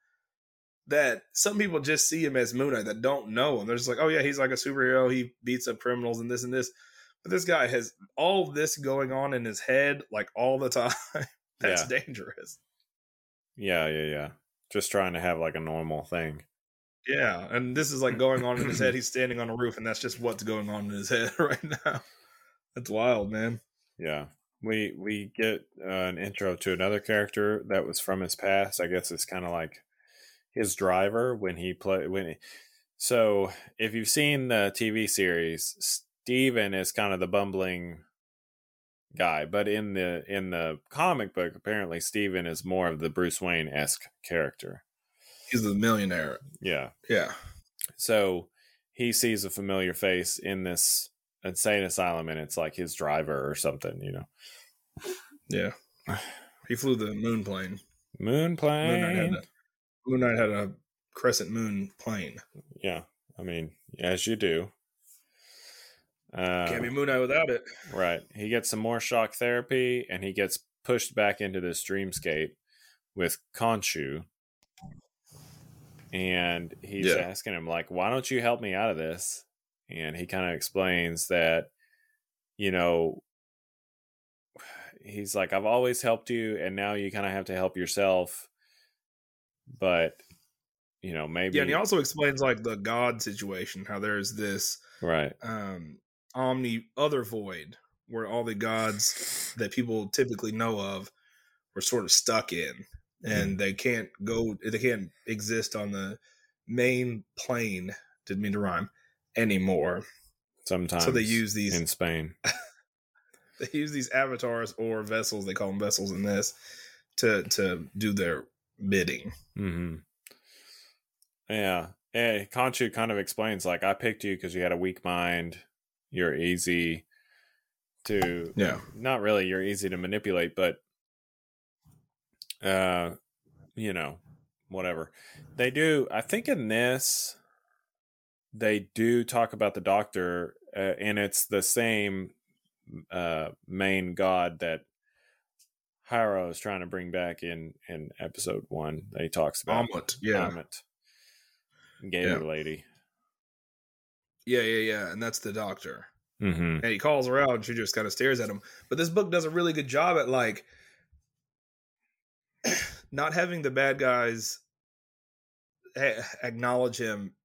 that some people just see him as Moon Knight that don't know him. They're just like, oh yeah, he's like a superhero. He beats up criminals and this and this. But this guy has all this going on in his head like all the time. That's Yeah. dangerous. Yeah, yeah, yeah. Just trying to have like a normal thing. Yeah, and this is like going on in his head. He's standing on a roof, and that's just what's going on in his head right now. That's wild, man. Yeah. We we get uh, an intro to another character that was from his past. I guess it's kind of like his driver when he play when he, so if you've seen the TV series, Steven is kind of the bumbling guy, but in the in the comic book apparently Steven is more of the Bruce Wayne-esque character. He's the millionaire. Yeah. Yeah, So he sees a familiar face in this insane asylum and it's like his driver or something, you know. yeah. He flew the moon plane. Moon Moon plane. Knight had a, Moon Knight had a crescent moon plane. Yeah, I mean, as you do. Uh, Can't be Moon Knight without it. right. He gets some more shock therapy, and he gets pushed back into this dreamscape with Khonshu. And he's Yeah. asking him, like, why don't you help me out of this? And he kind of explains that, you know, he's like, I've always helped you, and now you kind of have to help yourself. But, you know, maybe. Yeah, and he also explains like the God situation, how there's this right. um omni other void where all the gods that people typically know of were sort of stuck in and they can't go they can't exist on the main plane didn't mean to rhyme anymore Sometimes. so they use these in Spain. they use these avatars or vessels they call them vessels in this to to do their bidding hmm Yeah. Yeah. Khonshu kind of explains like, I picked you because you had a weak mind. You're easy to, Yeah. not really, you're easy to manipulate, but, uh, you know, whatever. They do, I think in this, they do talk about the doctor, uh, and it's the same uh, main god that Harrow is trying to bring back in in episode one. That he talks about omelet yeah Ammit, Gator Yeah. lady. yeah yeah yeah and that's the doctor Mm-hmm. and he calls her out and she just kind of stares at him but this book does a really good job at like not having the bad guys acknowledge him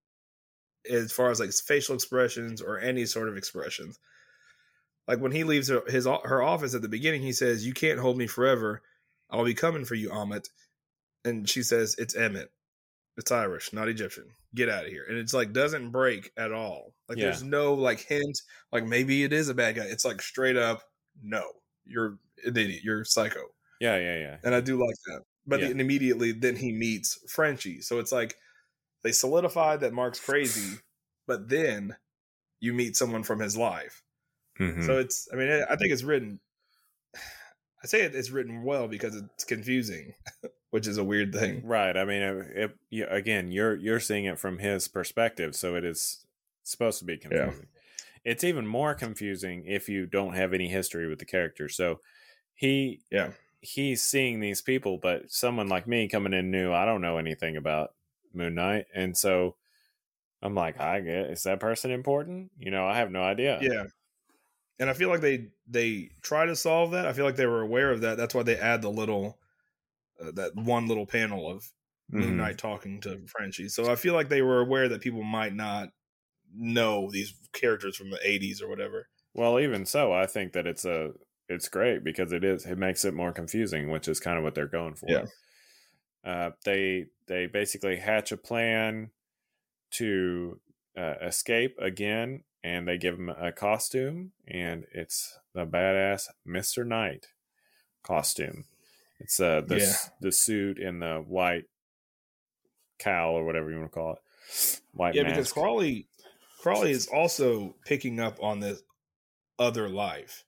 as far as like facial expressions or any sort of expressions. Like when he leaves her, his her office at the beginning he says you can't hold me forever. I'll be coming for you Ammit. and she says it's emmett. It's irish not egyptian. Get out of here. And it's like doesn't break at all. Like Yeah. there's no like hint like maybe it is a bad guy. It's like straight up no. You're an idiot. You're psycho. Yeah, yeah, yeah. and I do like that. But Yeah. then immediately, then he meets Frenchie, so it's like they solidified that Mark's crazy, but then you meet someone from his life. Mhm. So it's, I mean, I think it's written. I say it, it's written well because it's confusing, which is a weird thing. right. I mean, it, it, you, again, you're you're seeing it from his perspective, so it is supposed to be confusing. It's even more confusing if you don't have any history with the character. So he Yeah, he's seeing these people, but someone like me coming in new, I don't know anything about Moon Knight, and so I'm like, I get is that person important? You know, I have no idea. yeah. And I feel like they they try to solve that. I feel like they were aware of that. That's why they add the little uh, that one little panel of Moon Mhm. Knight talking to Frenchie. So I feel like they were aware that people might not know these characters from the 80s or whatever. Well, even so, I think that it's a it's great because it is it makes it more confusing, which is kind of what they're going for. Yeah. Uh, they they basically hatch a plan to uh, escape again, and they give him a costume, and it's the badass Mister Knight costume. It's uh the s- the suit and the white cowl or whatever you want to call it. White yeah, mask. because Crawley Crawley is also picking up on this other life.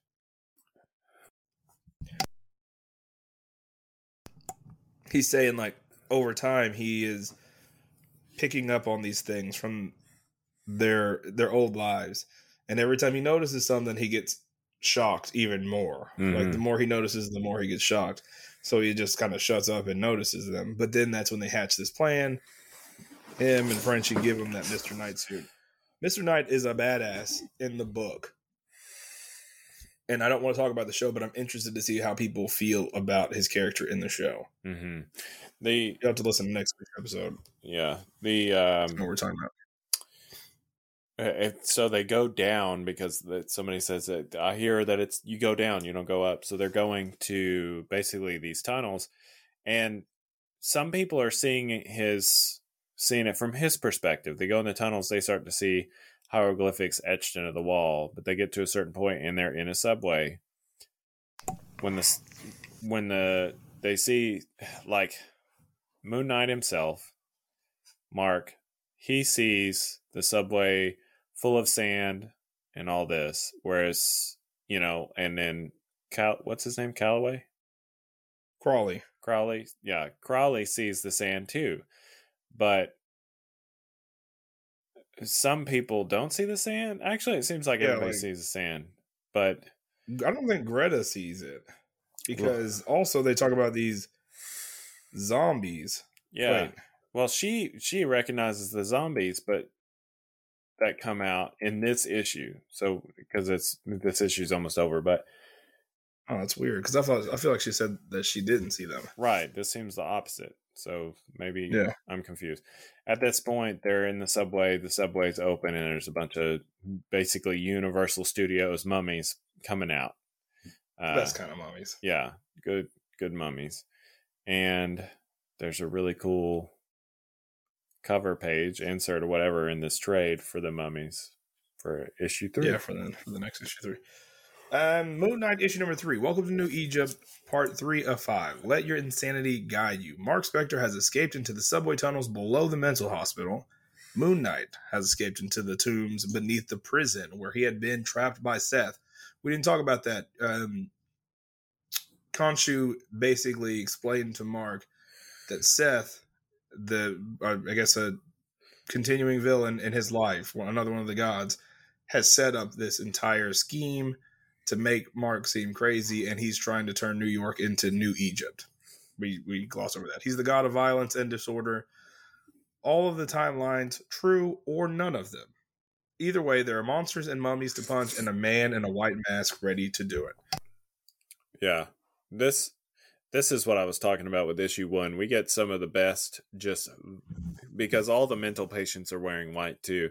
He's saying like over time he is picking up on these things from their their old lives. And every time he notices something he gets shocked even more. Like Mhm. the more he notices the more he gets shocked. So he just kind of shuts up and notices them. But then that's when they hatch this plan him and Frenchie give him that Mister Knight suit. Mister Knight is a badass in the book, and I don't want to talk about the show, but I'm interested to see how people feel about his character in the show. hmm The You have to listen to next week's episode. yeah the That's um what we're talking about. Uh, it- so they go down because that somebody says that I hear that it's you go down, you don't go up. So they're going to basically these tunnels, and some people are seeing his seeing it from his perspective. They go in the tunnels, they start to see hieroglyphics etched into the wall, but they get to a certain point and they're in a subway. When the when the they see like Moon Knight himself, Mark, he sees the subway full of sand and all this, whereas you know, and then Cal, what's his name, Calloway, Crawley. Crowley, yeah, Crawley sees the sand too, but some people don't see the sand. Actually, it seems like Yeah, everybody like- sees the sand, but I don't think Greta sees it because also they talk about these zombies. yeah. Wait, Well, she she recognizes the zombies, but that come out in this issue. So because it's this issue's almost over, but oh, that's weird because I thought I feel like she said that she didn't see them. right, this seems the opposite. So maybe Yeah. I'm confused. At this point, they're in the subway. The subway's open, and there's a bunch of basically Universal Studios mummies coming out. Uh, Best kind of mummies. yeah, good good mummies. And there's a really cool cover page, insert or whatever in this trade for the mummies for issue three. Yeah, for the for the next issue three. Um, Moon Knight issue number three. Welcome to New Egypt, part three of five. Let your insanity guide you. Marc Spector has escaped into the subway tunnels below the mental hospital. Moon Knight has escaped into the tombs beneath the prison where he had been trapped by Seth. We didn't talk about that. Um, Khonshu basically explained to Mark that Seth, the uh, I guess a continuing villain in his life, another one of the gods, has set up this entire scheme to make Mark seem crazy, and he's trying to turn New York into New Egypt. We we gloss over that. He's the god of violence and disorder. All of the timelines, true or none of them. Either way, there are monsters and mummies to punch, and a man in a white mask ready to do it. Yeah. This this is what I was talking about with issue one. We get some of the best just because all the mental patients are wearing white too.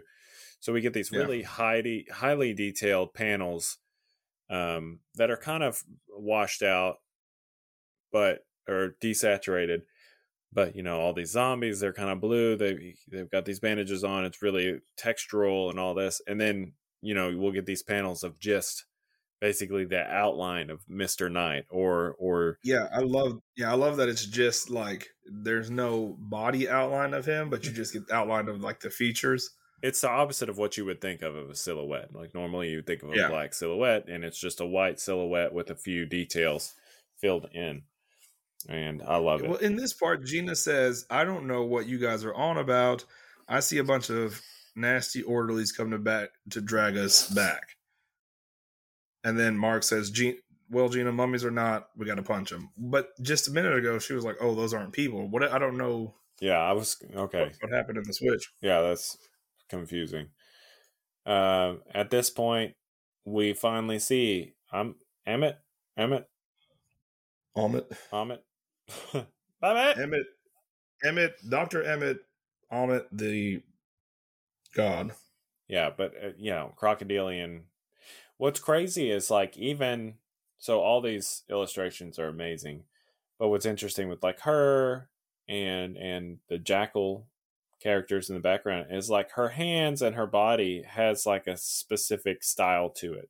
So we get these Yeah. really highly highly detailed panels um, that are kind of washed out, but or desaturated. But you know, all these zombies, they're kind of blue. They they've got these bandages on. It's really textural and all this. And then you know we'll get these panels of just basically the outline of Mister Knight or or Yeah, I love. Yeah, I love that it's just like there's no body outline of him, but you just get outline of like the features. It's the opposite of what you would think of of a silhouette. Like normally you would think of a Yeah. black silhouette, and it's just a white silhouette with a few details filled in. And I love it. Well, in this part, Gena says, "I don't know what you guys are on about. I see a bunch of nasty orderlies come to back to drag us back." And then Mark says, "Gena, well, Gena, mummies or not, we got to punch them." But just a minute ago, she was like, "Oh, those aren't people." What I don't know Yeah, I was okay. what happened in the switch. Yeah, that's confusing. Uh, at this point, we finally see um Emmett, Emmett, Emmett, Emmett, Emmett. Emmett, Emmett, Doctor Emmett, Emmett, the god. Yeah, but uh, you know, crocodilian. What's crazy is like even so, all these illustrations are amazing, but what's interesting with like her and and the jackal characters in the background is like her hands and her body has like a specific style to it.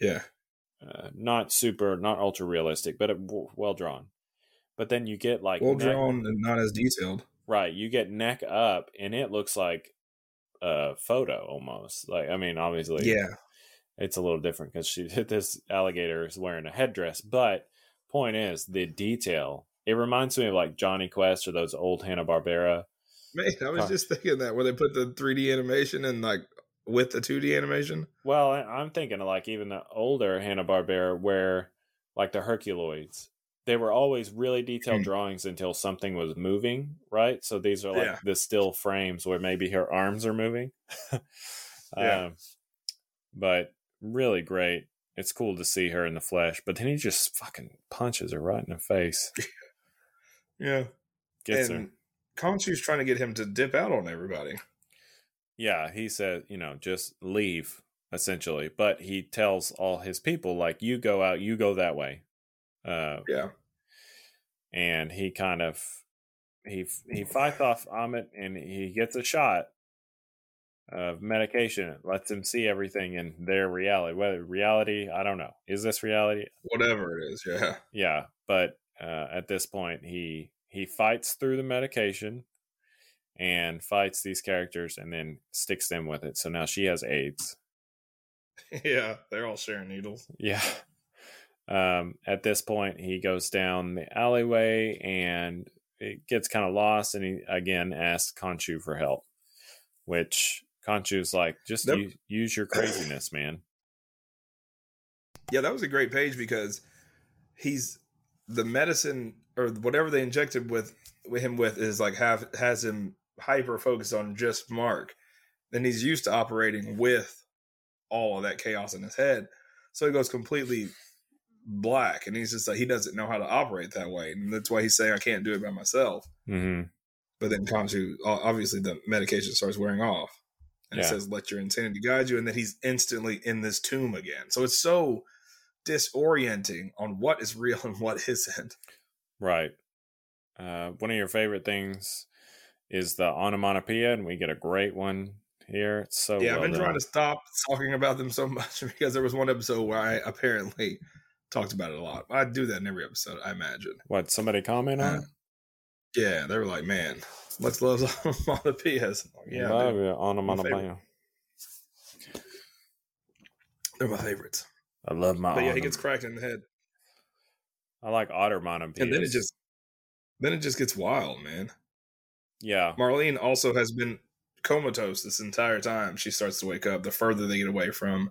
Yeah, Uh, not super, not ultra realistic, but it, w- well drawn. But then you get like well neck- drawn and not as detailed. Right, you get neck up, and it looks like a photo almost. Like, I mean, obviously, Yeah, it's a little different because she this alligator is wearing a headdress. But point is, the detail. It reminds me of like Jonny Quest or those old Hanna Barbera. man, I was just thinking that where they put the 3D animation and like with the 2D animation. Well, I'm thinking of like even the older Hanna Barbera, where like the Herculoids they were always really detailed Hmm. drawings until something was moving, right? So these are like Yeah. the still frames where maybe her arms are moving. Yeah. Um, but really great. It's cool to see her in the flesh, but then he just fucking punches her right in the face. Yeah. Gets her. Khonshu's trying to get him to dip out on everybody. Yeah, he said, you know, just leave essentially. But he tells all his people, like, you go out, you go that way. Uh, Yeah. and he kind of he he fights off Ammit, and he gets a shot of medication. It lets him see everything in their reality. Whether reality, I don't know. Is this reality? Whatever it is. Yeah. Yeah, but uh, at this point, he he fights through the medication and fights these characters, and then sticks them with it. So now she has AIDS. Yeah. They're all sharing needles. Yeah. Um, at this point, he goes down the alleyway and it gets kind of lost, and he again asks Khonshu for help, which Khonshu's like, just Nope. use your craziness, man. Yeah, that was a great page because he's the medicine or whatever they injected with, with him with is like have has him hyper focused on just Mark. Then he's used to operating with all of that chaos in his head. So he goes completely black and he's just like he doesn't know how to operate that way. And that's why he's saying I can't do it by myself. hmm But then comes Khonshu obviously the medication starts wearing off. And it says let your insanity guide you and then he's instantly in this tomb again. So it's so disorienting on what is real and what isn't. Right. Uh, one of your favorite things is the onomatopoeia, and we get a great one here. It's so yeah, I've well been trying to stop talking about them so much because there was one episode where I apparently talked about it a lot. I do that in every episode, I imagine. What somebody comment on? Uh, Yeah, they were like, "Man, Lex loves onomatopoeias." Yeah, Love dude, onomatopoeia. they're my favorites. I love my. But yeah, he gets cracked in the head, I like onomatopoeias. and then it just, then it just gets wild, man. yeah. Marlene also has been comatose this entire time. She starts to wake up the further they get away from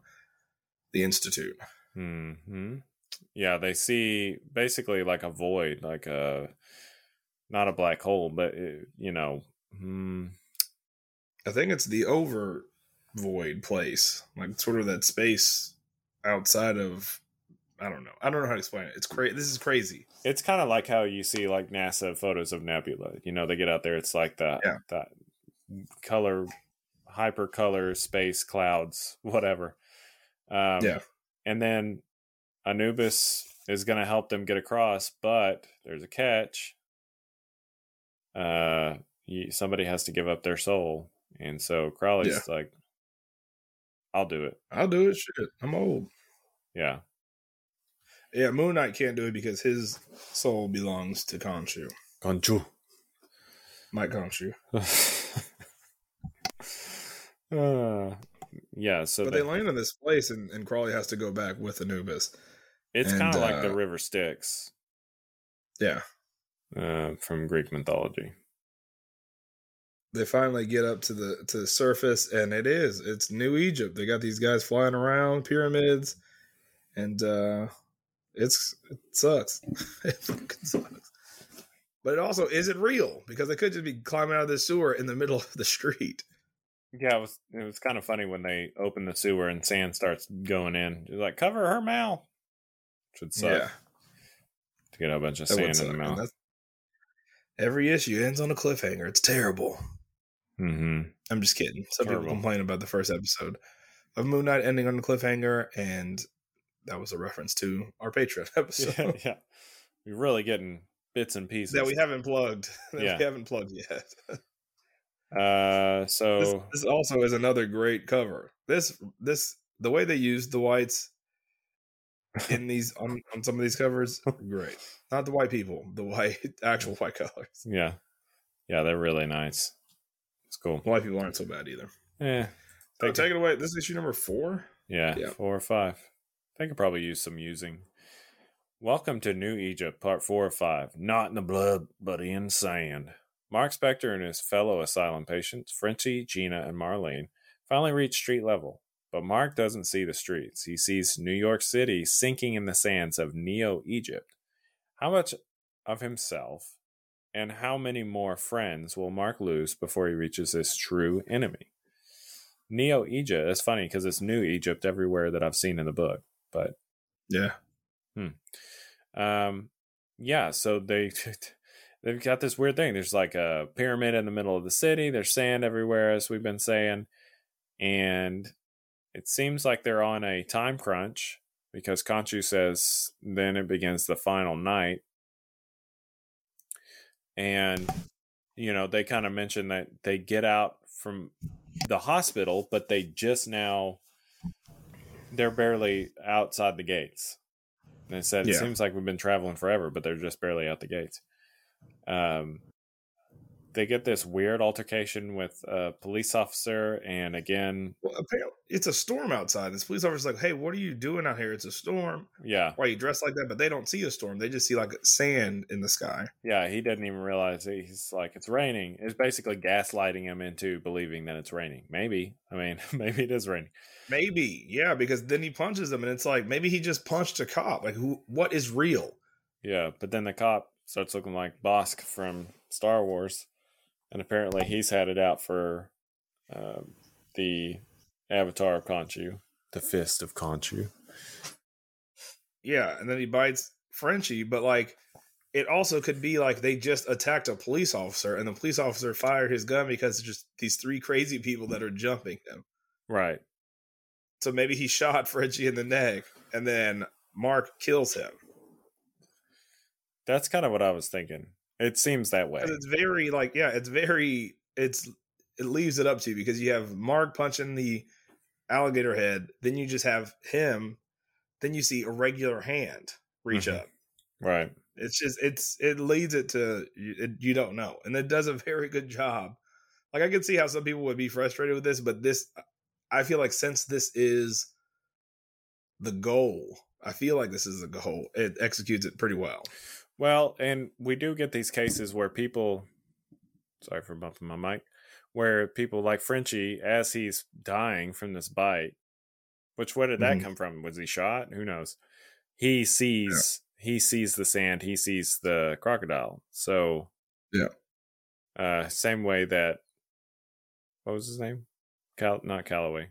the institute. Hmm. Yeah, they see basically like a void, like a not a black hole, but it, you know. Hmm. I think it's the over void place, like sort of that space outside of. I don't know. I don't know how to explain it. It's crazy. This is crazy. It's kind of like how you see like NASA photos of nebula. You know, they get out there. It's like that Yeah. that color, hyper color space clouds, whatever. Um, Yeah. And then Anubis is going to help them get across, but there's a catch. Uh, you, somebody has to give up their soul, and so Crawley's like, "I'll do it." I'll do it. Shit, I'm old. Yeah. Yeah, Moon Knight can't do it because his soul belongs to Khonshu, Conchu. Mike Khonshu. uh, yeah, so But they- they land in this place, and, and Crawley has to go back with Anubis. it's kind of like the uh, river Styx Yeah, uh, from Greek mythology. they finally get up to the to the surface, and it is it's New Egypt. They got these guys flying around pyramids, and uh it's it sucks. it fucking sucks. But it also is it real because they could just be climbing out of the sewer in the middle of the street. Yeah, it was it was kind of funny when they open the sewer and sand starts going in. Like, cover her mouth. Should suck Yeah, to get a bunch of that sand in the mouth. Every issue ends on a cliffhanger. It's terrible. Mm-hmm. I'm just kidding. Some Terrible. people complain about the first episode of Moon Knight ending on a cliffhanger, and that was a reference to our Patreon episode Yeah, yeah. We're really getting bits and pieces. that we haven't plugged. That Yeah. we haven't plugged yet. Uh, so this, this also is another great cover. This this the way they used the whites in these on, on some of these covers, great. Not the white people, the white actual white colors. yeah, yeah, they're really nice. It's cool. White people aren't so bad either. Yeah, So take it away. This is issue number four. Yeah, Yeah. four or five. They could probably use some using. Welcome to New Egypt, part four or five. Not in the blood, but in sand. Marc Spector and his fellow asylum patients, Frenchie, Gena, and Marlene, finally reach street level. But Mark doesn't see the streets. He sees New York City sinking in the sands of Neo Egypt. How much of himself and how many more friends will Mark lose before he reaches his true enemy? Neo Egypt. It's funny because it's New Egypt everywhere that I've seen in the book, but Yeah. um, yeah. So they they've got this weird thing. There's like a pyramid in the middle of the city. There's sand everywhere, as we've been saying, and it seems like they're on a time crunch because Khonshu says then it begins the final night, and you know they kind of mention that they get out from the hospital, but they just now they're barely outside the gates. And said it Yeah. seems like we've been traveling forever, but they're just barely out the gates. Um, they get this weird altercation with a police officer, and again, Well, apparently it's a storm outside. This police officer's like, "Hey, what are you doing out here? It's a storm. yeah, Why are you dressed like that?" But they don't see a storm. They just see like sand in the sky. yeah, he doesn't even realize it. he's like it's raining. It's basically gaslighting him into believing that it's raining. Maybe, I mean, maybe it is raining. Maybe, yeah, because then he punches them, and it's like maybe he just punched a cop. Like, who? What is real? Yeah, but then the cop starts looking like Bossk from Star Wars, and apparently he's had it out for um, the Avatar of Khonshu, the Fist of Khonshu. Yeah, and then he bites Frenchie, but like it also could be like they just attacked a police officer and the police officer fired his gun because it's just these three crazy people that are jumping him. Right. So maybe he shot Frenchie in the neck and then Mark kills him. That's kind of what I was thinking. It seems that way. It's very like yeah, it's very it's it leaves it up to you because you have Mark punching the alligator head, then you just have him, then you see a regular hand reach Mhm. up. Right. It's just it's it leads it to it, you don't know, and it does a very good job. Like I can see how some people would be frustrated with this, but this I feel like since this is the goal, I feel like this is the goal. It executes it pretty well. Well, and we do get these cases where people, sorry for bumping my mic, where people like Frenchie, as he's dying from this bite, which where did that Mhm. come from? Was he shot? Who knows? He sees he sees the sand, he sees the crocodile. So Yeah. uh, same way that what was his name? Cal, not Calloway.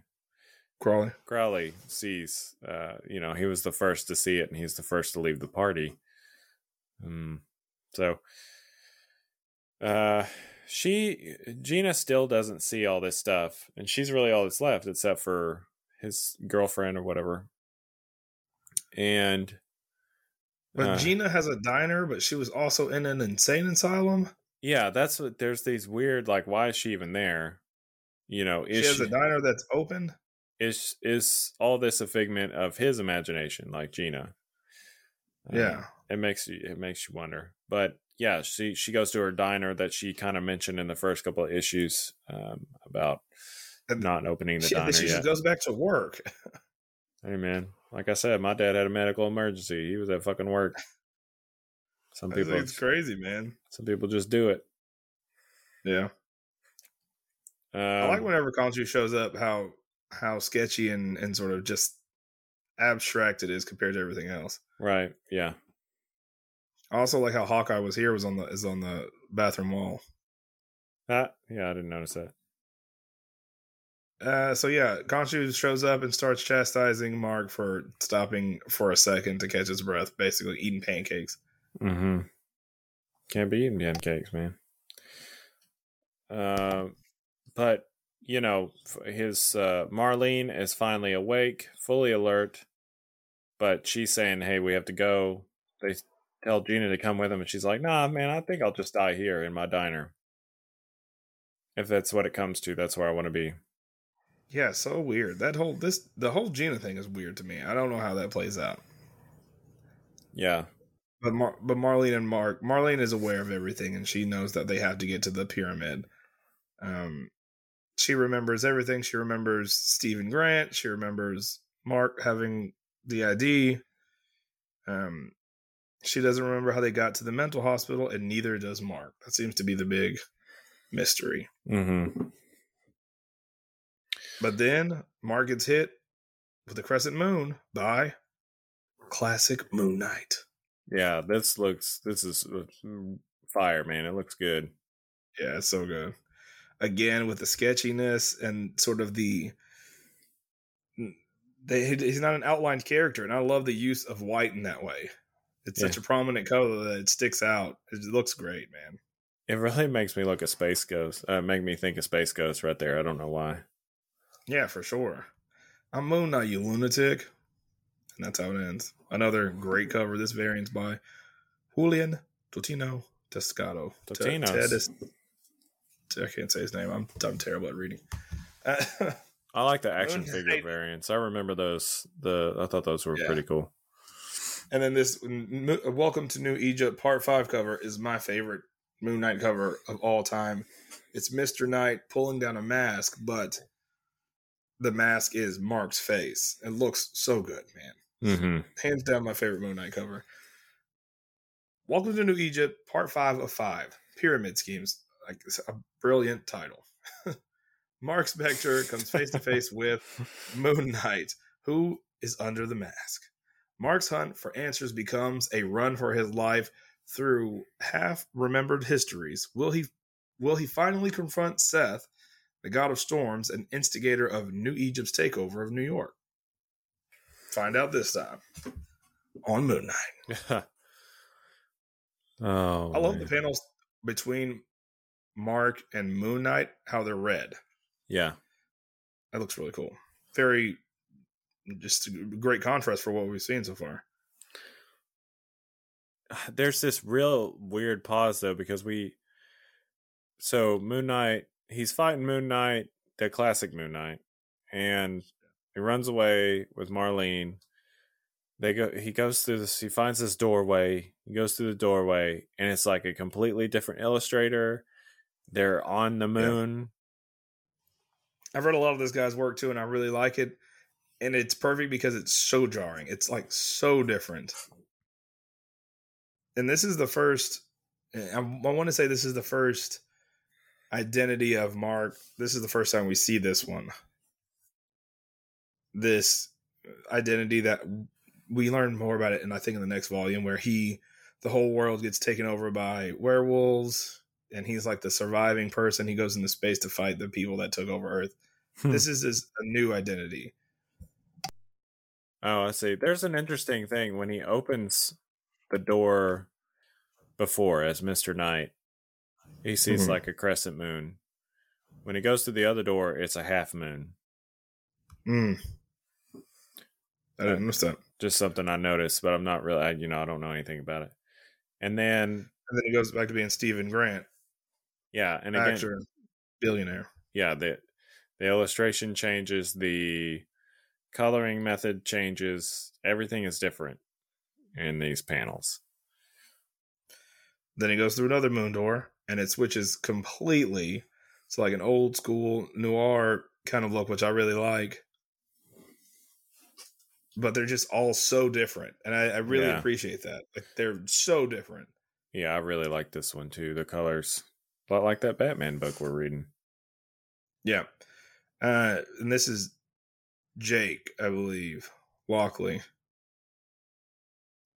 Crawley. Crawley sees, uh, you know, he was the first to see it and he's the first to leave the party. Um, so, uh, she, Gena still doesn't see all this stuff and she's really all that's left except for his girlfriend or whatever. And, But uh, Gena has a diner, but she was also in an insane asylum. yeah, that's what there's these weird, like, why is she even there? You know, is She has she, a diner that's open. is is all this a figment of his imagination like gina Uh, Yeah. it makes you it makes you wonder but yeah she she goes to her diner that she kind of mentioned in the first couple of issues um, about And not opening the She, diner she yet goes back to work. hey man like i said my dad had a medical emergency he was at fucking work some people it's crazy, man. some people just do it Yeah. Um, I like whenever Khonshu shows up how how sketchy and, and sort of just abstract it is compared to everything else. right yeah I also like how Hawkeye was here was on the is on the bathroom wall. ah, yeah i didn't notice that Uh, so yeah, Khonshu shows up and starts chastising Mark for stopping for a second to catch his breath, basically eating pancakes. Mm-hmm. Can't be eating pancakes, man. Uh, but you know, his uh, Marlene is finally awake, fully alert. But she's saying, "Hey, we have to go." They tell Gena to come with them, and she's like, "Nah, man, I think I'll just die here in my diner. If that's what it comes to, that's where I want to be." Yeah, so weird. That whole this the whole Gena thing is weird to me. I don't know how that plays out. Yeah, But Mar- but Marlene and Mark Marlene is aware of everything and she knows that they have to get to the pyramid. Um she remembers everything. She remembers Steven Grant, she remembers Mark having the ID. Um she doesn't remember how they got to the mental hospital and neither does Mark. That seems to be the big mystery. mm-hmm. But then Mark gets hit with the crescent moon by classic Moon Knight. Yeah, this looks this is uh, fire, man. It looks good. Yeah, it's so good. Again, with the sketchiness and sort of the they, he's not an outlined character, and I love the use of white in that way. It's Yeah. such a prominent color that it sticks out. It looks great, man. It really makes me look at Space Ghost. Uh, make me think of Space Ghost right there. I don't know why. Yeah, for sure. I'm Moon Knight, you lunatic. And that's how it ends. Another great cover. This variant's by Julian Totino Totinos. Ted is- I can't say his name. I'm, I'm terrible at reading. Uh, I like the action figure variants. I remember those. The I thought those were Yeah. pretty cool. and then this Welcome to New Egypt Part 5 cover is my favorite Moon Knight cover of all time. It's Mr. Knight pulling down a mask, but the mask is Mark's face. It looks so good, man. Mm-hmm. hands down my favorite Moon Knight cover. Welcome to New Egypt, part five of five. Pyramid schemes. Like a brilliant title. Marc Spector comes face to face with Moon Knight, who is under the mask. Mark's hunt for answers becomes a run for his life through half remembered histories. Will he will he finally confront Seth, the god of storms and instigator of New Egypt's takeover of New York? Find out this time on Moon Knight. oh, I love man. the panels between Mark and Moon Knight, how they're red. Yeah, That looks really cool. Very just a great contrast for what we've seen so far. there's this real weird pause though because we so moon knight he's fighting moon knight the classic moon knight and he runs away with marlene they go he goes through this he finds this doorway he goes through the doorway and it's like a completely different illustrator they're on the moon I've read a lot of this guy's work too, and I really like it. And it's perfect because it's so jarring. It's like so different. And this is the first, eh, I, I want to say this is the first identity of Mark. This is the first time we see this one. This uh, identity that we learn more about it, and I think in the next volume, where he, the whole world gets taken over by werewolves, and he's like the surviving person. He goes into space to fight the people that took over Earth. Hmm. This is his a new identity. Oh, I see. There's an interesting thing when he opens the door before as Mr. Knight. He sees Mhm. like a crescent moon. When he goes to the other door, it's a half moon. Mm. I didn't notice that. Just something I noticed, but I'm not really, I, you know, I don't know anything about it. And then, And then he goes back to being Stephen Grant, yeah, and again, actor, billionaire. yeah, the the illustration changes, the coloring method changes, everything is different in these panels. Then he goes through another moon door, and it switches completely. It's like an old school noir kind of look, which I really like. But they're just all so different, and I, I really Yeah. appreciate that. Like they're so different. Yeah, I really like this one too. The colors, a lot like that Batman book we're reading. Yeah. Uh, and this is Jake, I believe, Lockley.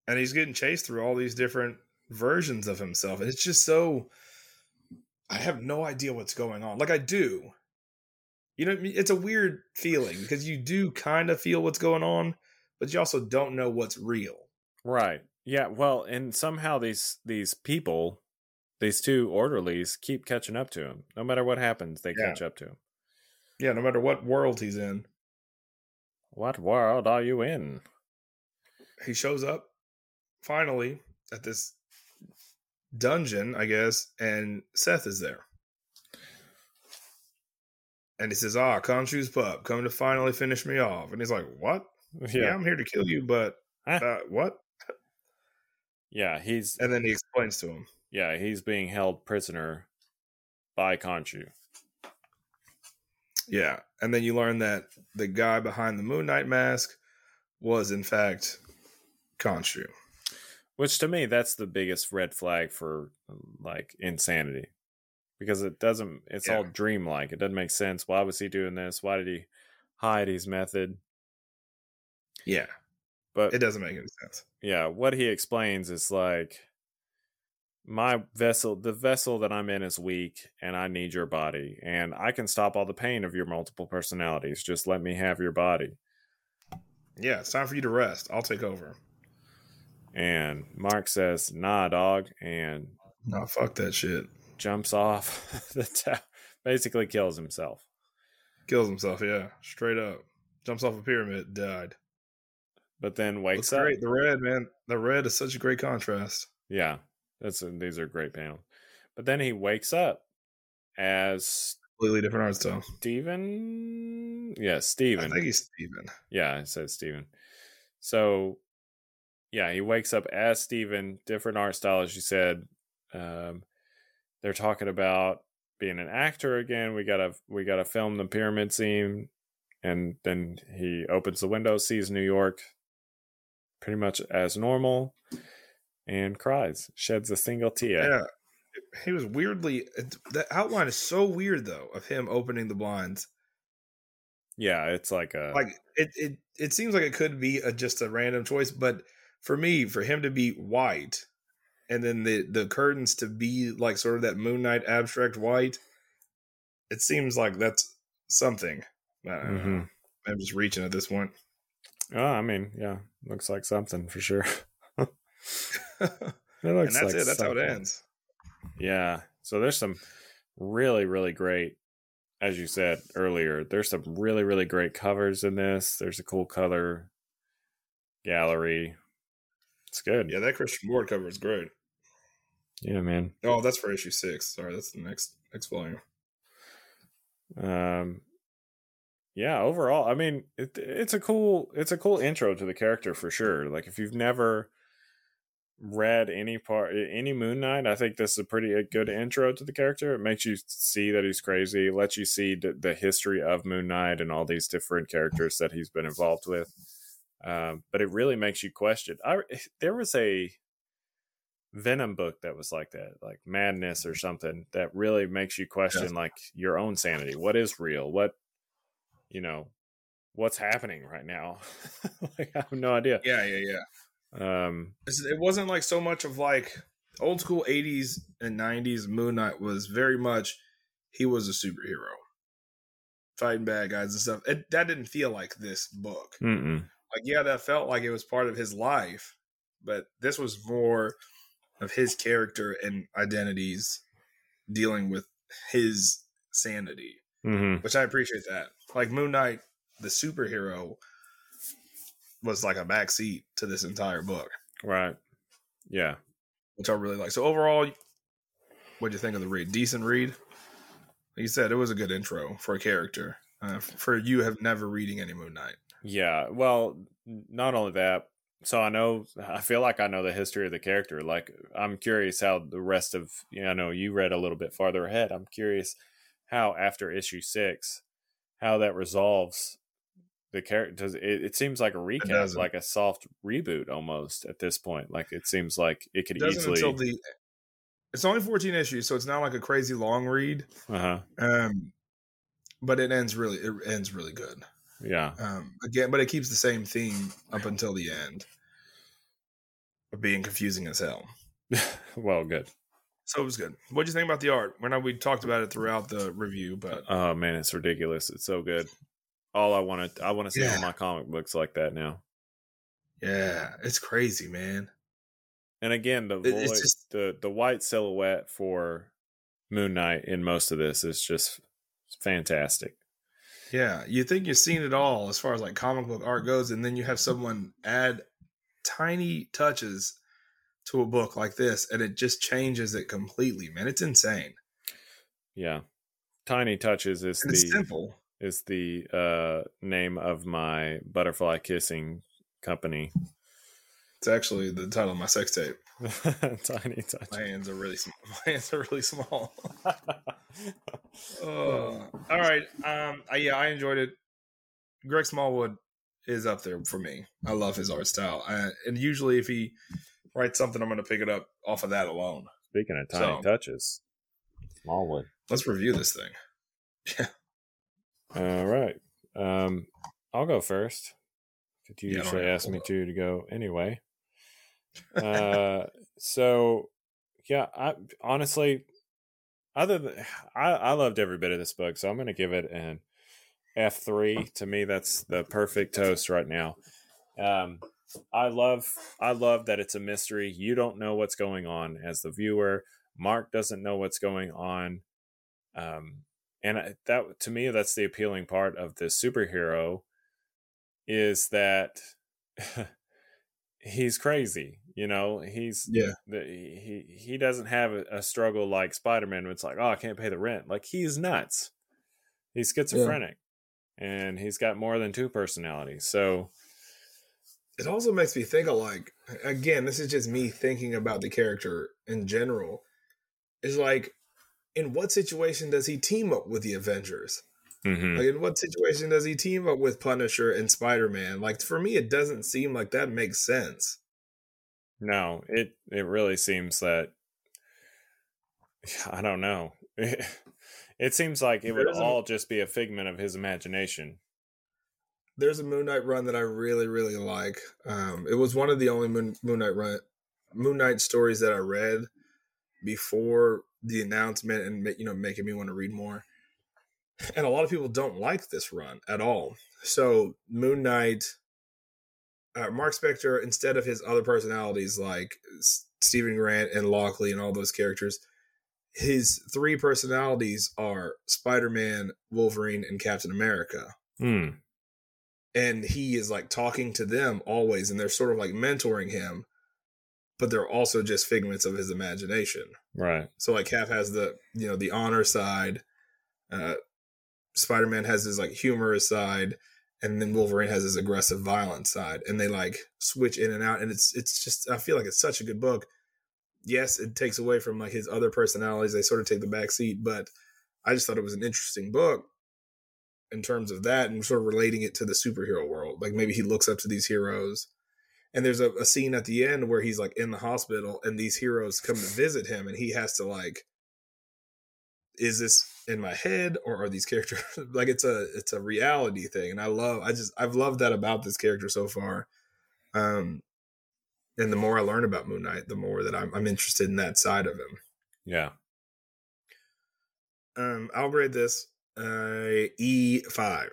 And he's getting chased through all these different versions of himself. And it's just so I have no idea what's going on. Like I do. You know, what I mean? it's a weird feeling because you do kind of feel what's going on, but you also don't know what's real. Right. Yeah. Well, and somehow these these people, these two orderlies, keep catching up to him. No matter what happens, they Yeah. catch up to him. Yeah, no matter what world he's in. What world are you in? he shows up finally at this dungeon, I guess, and Seth is there. And he says, Ah, Khonshu's pup, come to finally finish me off. And he's like, What? Yeah, Yeah. I'm here to kill you, but Huh? uh, what? Yeah. He's And then he explains to him. Yeah he's being held prisoner by Khonshu. Yeah. And then you learn that the guy behind the Moon Knight mask was, in fact, Khonshu. Which to me, that's the biggest red flag for like insanity, because it doesn't. It's all Yeah. dreamlike. It doesn't make sense. Why was he doing this? Why did he hide his method? Yeah. But It doesn't make any sense. yeah, what he explains is like my vessel, the vessel that I'm in is weak and I need your body and I can stop all the pain of your multiple personalities. Just let me have your body. Yeah, it's time for you to rest. I'll take over. And Mark says, nah, dog, and No, fuck that shit. jumps off the tower, basically kills himself. Kills himself, yeah. Straight up. Jumps off a pyramid, died. But then wakes Looks up. great. The red, man. The red is such a great contrast. Yeah, that's these are great panels. But then he wakes up as Completely different art style. Steven. Yeah, I Steven. think he's Steven. Yeah, it says Steven. So, yeah, he wakes up as Steven, different art style, as you said. Um, they're talking about being an actor again. We gotta we gotta film the pyramid scene, and then he opens the window, sees New York, pretty much as normal, and cries, sheds a single tear. Yeah. He was weirdly. The outline is so weird, though, of him opening the blinds. Yeah, it's like a Like it, it, it seems like it could be a, just a random choice, but for me, for him to be white, and then the the curtains to be like sort of that Moon Knight abstract white, it seems like that's something. Mm-hmm. I'm just reaching at this point. Oh, I mean, yeah, looks like something for sure. and that's like it. That's how it ends. Yeah. So there's some really, really great, as you said earlier, there's some really, really great covers in this. There's a cool color gallery. It's good. Yeah, that Christian Ward cover is great. Yeah, man. Oh, that's for issue six. Sorry, that's the next next volume. Um, yeah. Overall, I mean, it, it's a cool, it's a cool intro to the character for sure. Like if you've never read any part, any Moon Knight, I think this is a pretty good intro to the character. It makes you see that he's crazy, lets you see the, the history of Moon Knight and all these different characters that he's been involved with. Um, but it really makes you question. I there was a Venom book that was like that, like Madness or something, that really makes you question like your own sanity. What is real? What you know, what's happening right now? like I have no idea. Yeah, yeah, yeah. Um, It wasn't like so much of like old school '80s and '90s. Moon Knight was very much he was a superhero, fighting bad guys and stuff. It, that didn't feel like this book. mm-mm. Like, yeah, that felt like it was part of his life, but this was more of his character and identities dealing with his sanity. Mm-hmm. which I appreciate that. Like Moon Knight, the superhero, was like a backseat to this entire book, Right. Yeah. which I really like. So overall, what'd you think of the read? Decent read. Like you said, it was a good intro for a character. Uh, for you, have never reading any Moon Knight. Yeah. Well, not only that. So I know. I feel like I know the history of the character. Like I'm curious how the rest of. You know, I know you read a little bit farther ahead. I'm curious how after issue six, how that resolves the character. Does it, it seems like a recap, like a soft reboot almost at this point. Like it seems like it could It easily. until the. It's only 14 issues, so it's not like a crazy long read. uh huh. Um, but it ends really. It ends really good. Yeah. Um, again, but it keeps the same theme up until the end of being confusing as hell. well, good. So it was good. What do you think about the art? We're not we talked about it throughout the review, but Oh man, it's ridiculous. It's so good. All I want to, I want to see Yeah. all my comic books like that now. yeah, it's crazy, man. And again, the voice, just- the the white silhouette for Moon Knight in most of this is just fantastic. Yeah, you think you've seen it all as far as like comic book art goes, and then you have someone add tiny touches to a book like this, and it just changes it completely, man. It's insane. Yeah, Tiny Touches is And the it's simple. Is the uh, name of my butterfly kissing company. It's actually the title of my sex tape. Tiny touches. My hands are really small. My hands are really small. Oh, all right. Um, I, yeah, I enjoyed it. Greg Smallwood is up there for me. I love his art style, uh, and usually if he writes something, I'm going to pick it up off of that alone. Speaking of Tiny So- Touches, Smallwood. Let's review this thing. All right. Um, I'll go first you Yeah, usually ask me to to go anyway? uh, so yeah, I honestly, other than I, I loved every bit of this book, so I'm going to give it an F three. To me, that's the perfect toast right now. Um, I love I love that it's a mystery. You don't know what's going on as the viewer. Marc doesn't know what's going on. Um, and that to me, that's the appealing part of the superhero is that he's crazy. You know, he's Yeah. he he doesn't have a, struggle like Spider-Man. It's like, oh, I can't pay the rent. Like he's nuts. He's schizophrenic, and he's got more than two personalities. So it also makes me think of like again this is just me thinking about the character in general is like in what situation does he team up with the avengers mhm. like in what situation does he team up with punisher and spider-man like for me it doesn't seem like that makes sense no, it it really seems that I don't know. It, seems like it would all just be a figment of his imagination. there's a moon knight run that i really really like um it was one of the only moon, moon knight run moon knight stories that i read before the announcement and you know making me want to read more. And a lot of people don't like this run at all. So moon knight uh, marc spector instead of his other personalities like steven grant and lockley and all those characters his three personalities are spider-man wolverine and captain america. Hmm. and he is like talking to them always and they're sort of like mentoring him but they're also just figments of his imagination. Right. so like cap has the you know the honor side uh spider-man has his like humorous side and then wolverine has his aggressive violent side and they like switch in and out and it's it's just i feel like it's such a good book. Yes it takes away from like his other personalities they sort of take the back seat but i just thought it was an interesting book in terms of that and sort of relating it to the superhero world. Like maybe he looks up to these heroes and there's a, a scene at the end where he's like in the hospital and these heroes come to visit him and he has to like is this in my head or are these characters like it's a it's a reality thing. And i love i just i've loved that about this character so far. Um and the more i learn about moon knight the more that i'm, I'm interested in that side of him. Yeah. um i'll grade this uh e5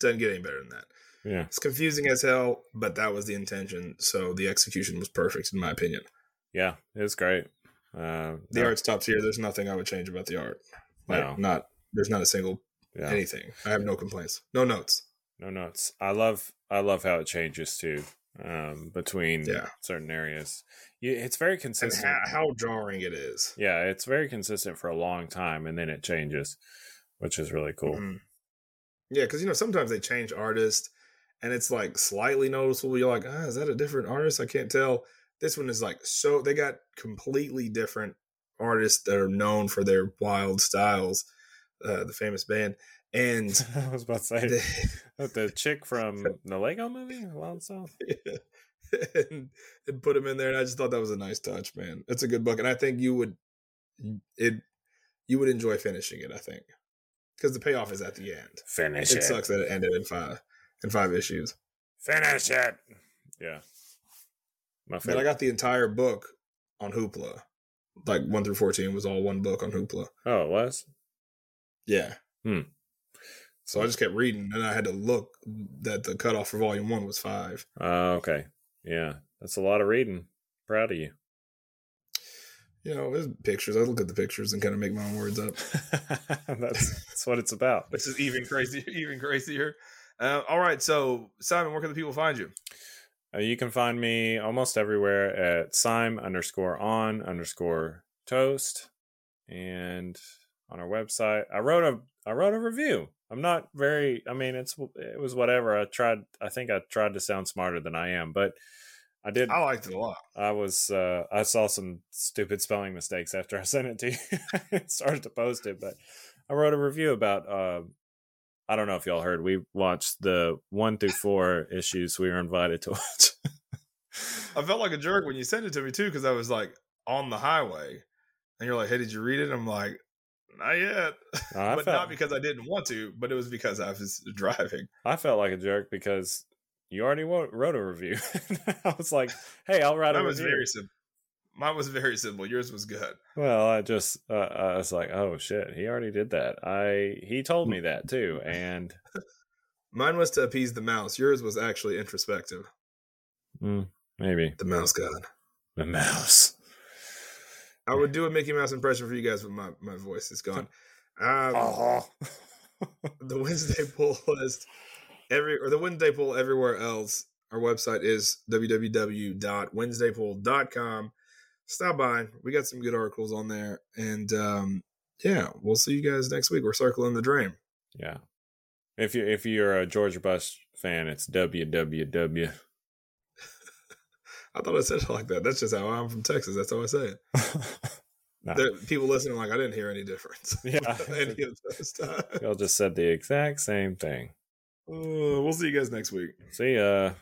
doesn't get any better than that Yeah. it's confusing as hell but that was the intention so the execution was perfect in my opinion Yeah. It was great. Uh, the no- art's top tier there's nothing i would change about the art like No. not there's not a single Yeah. anything i have no complaints no notes No notes. I love I love how it changes too um, between Yeah. certain areas. It's very consistent. how, how jarring it is yeah, it's very consistent for a long time, and then it changes, which is really cool. Mhm. Yeah, because you know sometimes they change artists, and it's like slightly noticeable. You're like, ah, is that a different artist? I can't tell. This one is like so they got completely different artists that are known for their wild styles. Uh, the famous band, and I was about to say they, the chick from the Lego Movie, Wyldstyle. and, and put him in there, and I just thought that was a nice touch, man. It's a good book, and I think you would it you would enjoy finishing it. I think because the payoff is at the end. Finish it it. sucks that it ended in five in five issues. Finish it. Yeah. My But I got the entire book on Hoopla. Like one through fourteen was all one book on Hoopla. oh, it was. Yeah. Hmm. So I just kept reading, and I had to look that the cutoff for volume one was five. Oh, okay. Yeah, that's a lot of reading. Proud of you. You know, there's pictures. I look at the pictures and kind of make my own words up. that's that's what it's about. Which is even crazier. Even crazier. Uh, all right, so Simon, where can the people find you? Uh, you can find me almost everywhere at Sime underscore on underscore toast, and on our website. I wrote a I wrote a review. I'm not very. I mean, it's it was whatever. I tried. I think I tried to sound smarter than I am, but I did. I liked it a lot. I was. Uh, I saw some stupid spelling mistakes after I sent it to you. Started to post it, but I wrote a review about. Uh, I don't know if y'all heard. We watched the one through four issues we were invited to watch. I felt like a jerk when you sent it to me too, because I was like on the highway, and you're like, "Hey, did you read it?" I'm like, Not yet. I but felt- not because I didn't want to, but it was because I was driving. I felt like a jerk because you already wrote, a review. I was like, "Hey, I'll write a was review." very simple. Mine was very simple. Yours was good. Well, I just uh, I was like, "Oh shit, he already did that." I he told me that too, and Mine was to appease the mouse. Yours was actually introspective. mm, maybe The mouse god. the mouse. I would do a Mickey Mouse impression for you guys, but my, my voice is gone. Um, Oh, the Wednesday Pull List every or the Wednesday Pull everywhere else. Our website is www.wednesdaypull.com. Stop by. We got some good articles on there. And um, yeah, we'll see you guys next week. We're circling the dream. yeah. If you if you're a Georgia Bush fan, it's www. I thought I said it like that. That's just how I'm from Texas. That's how I say it. Nah. There, people listening like, I didn't hear any difference. Yeah. any of those times. Y'all just said the exact same thing. Uh, we'll see you guys next week. See ya.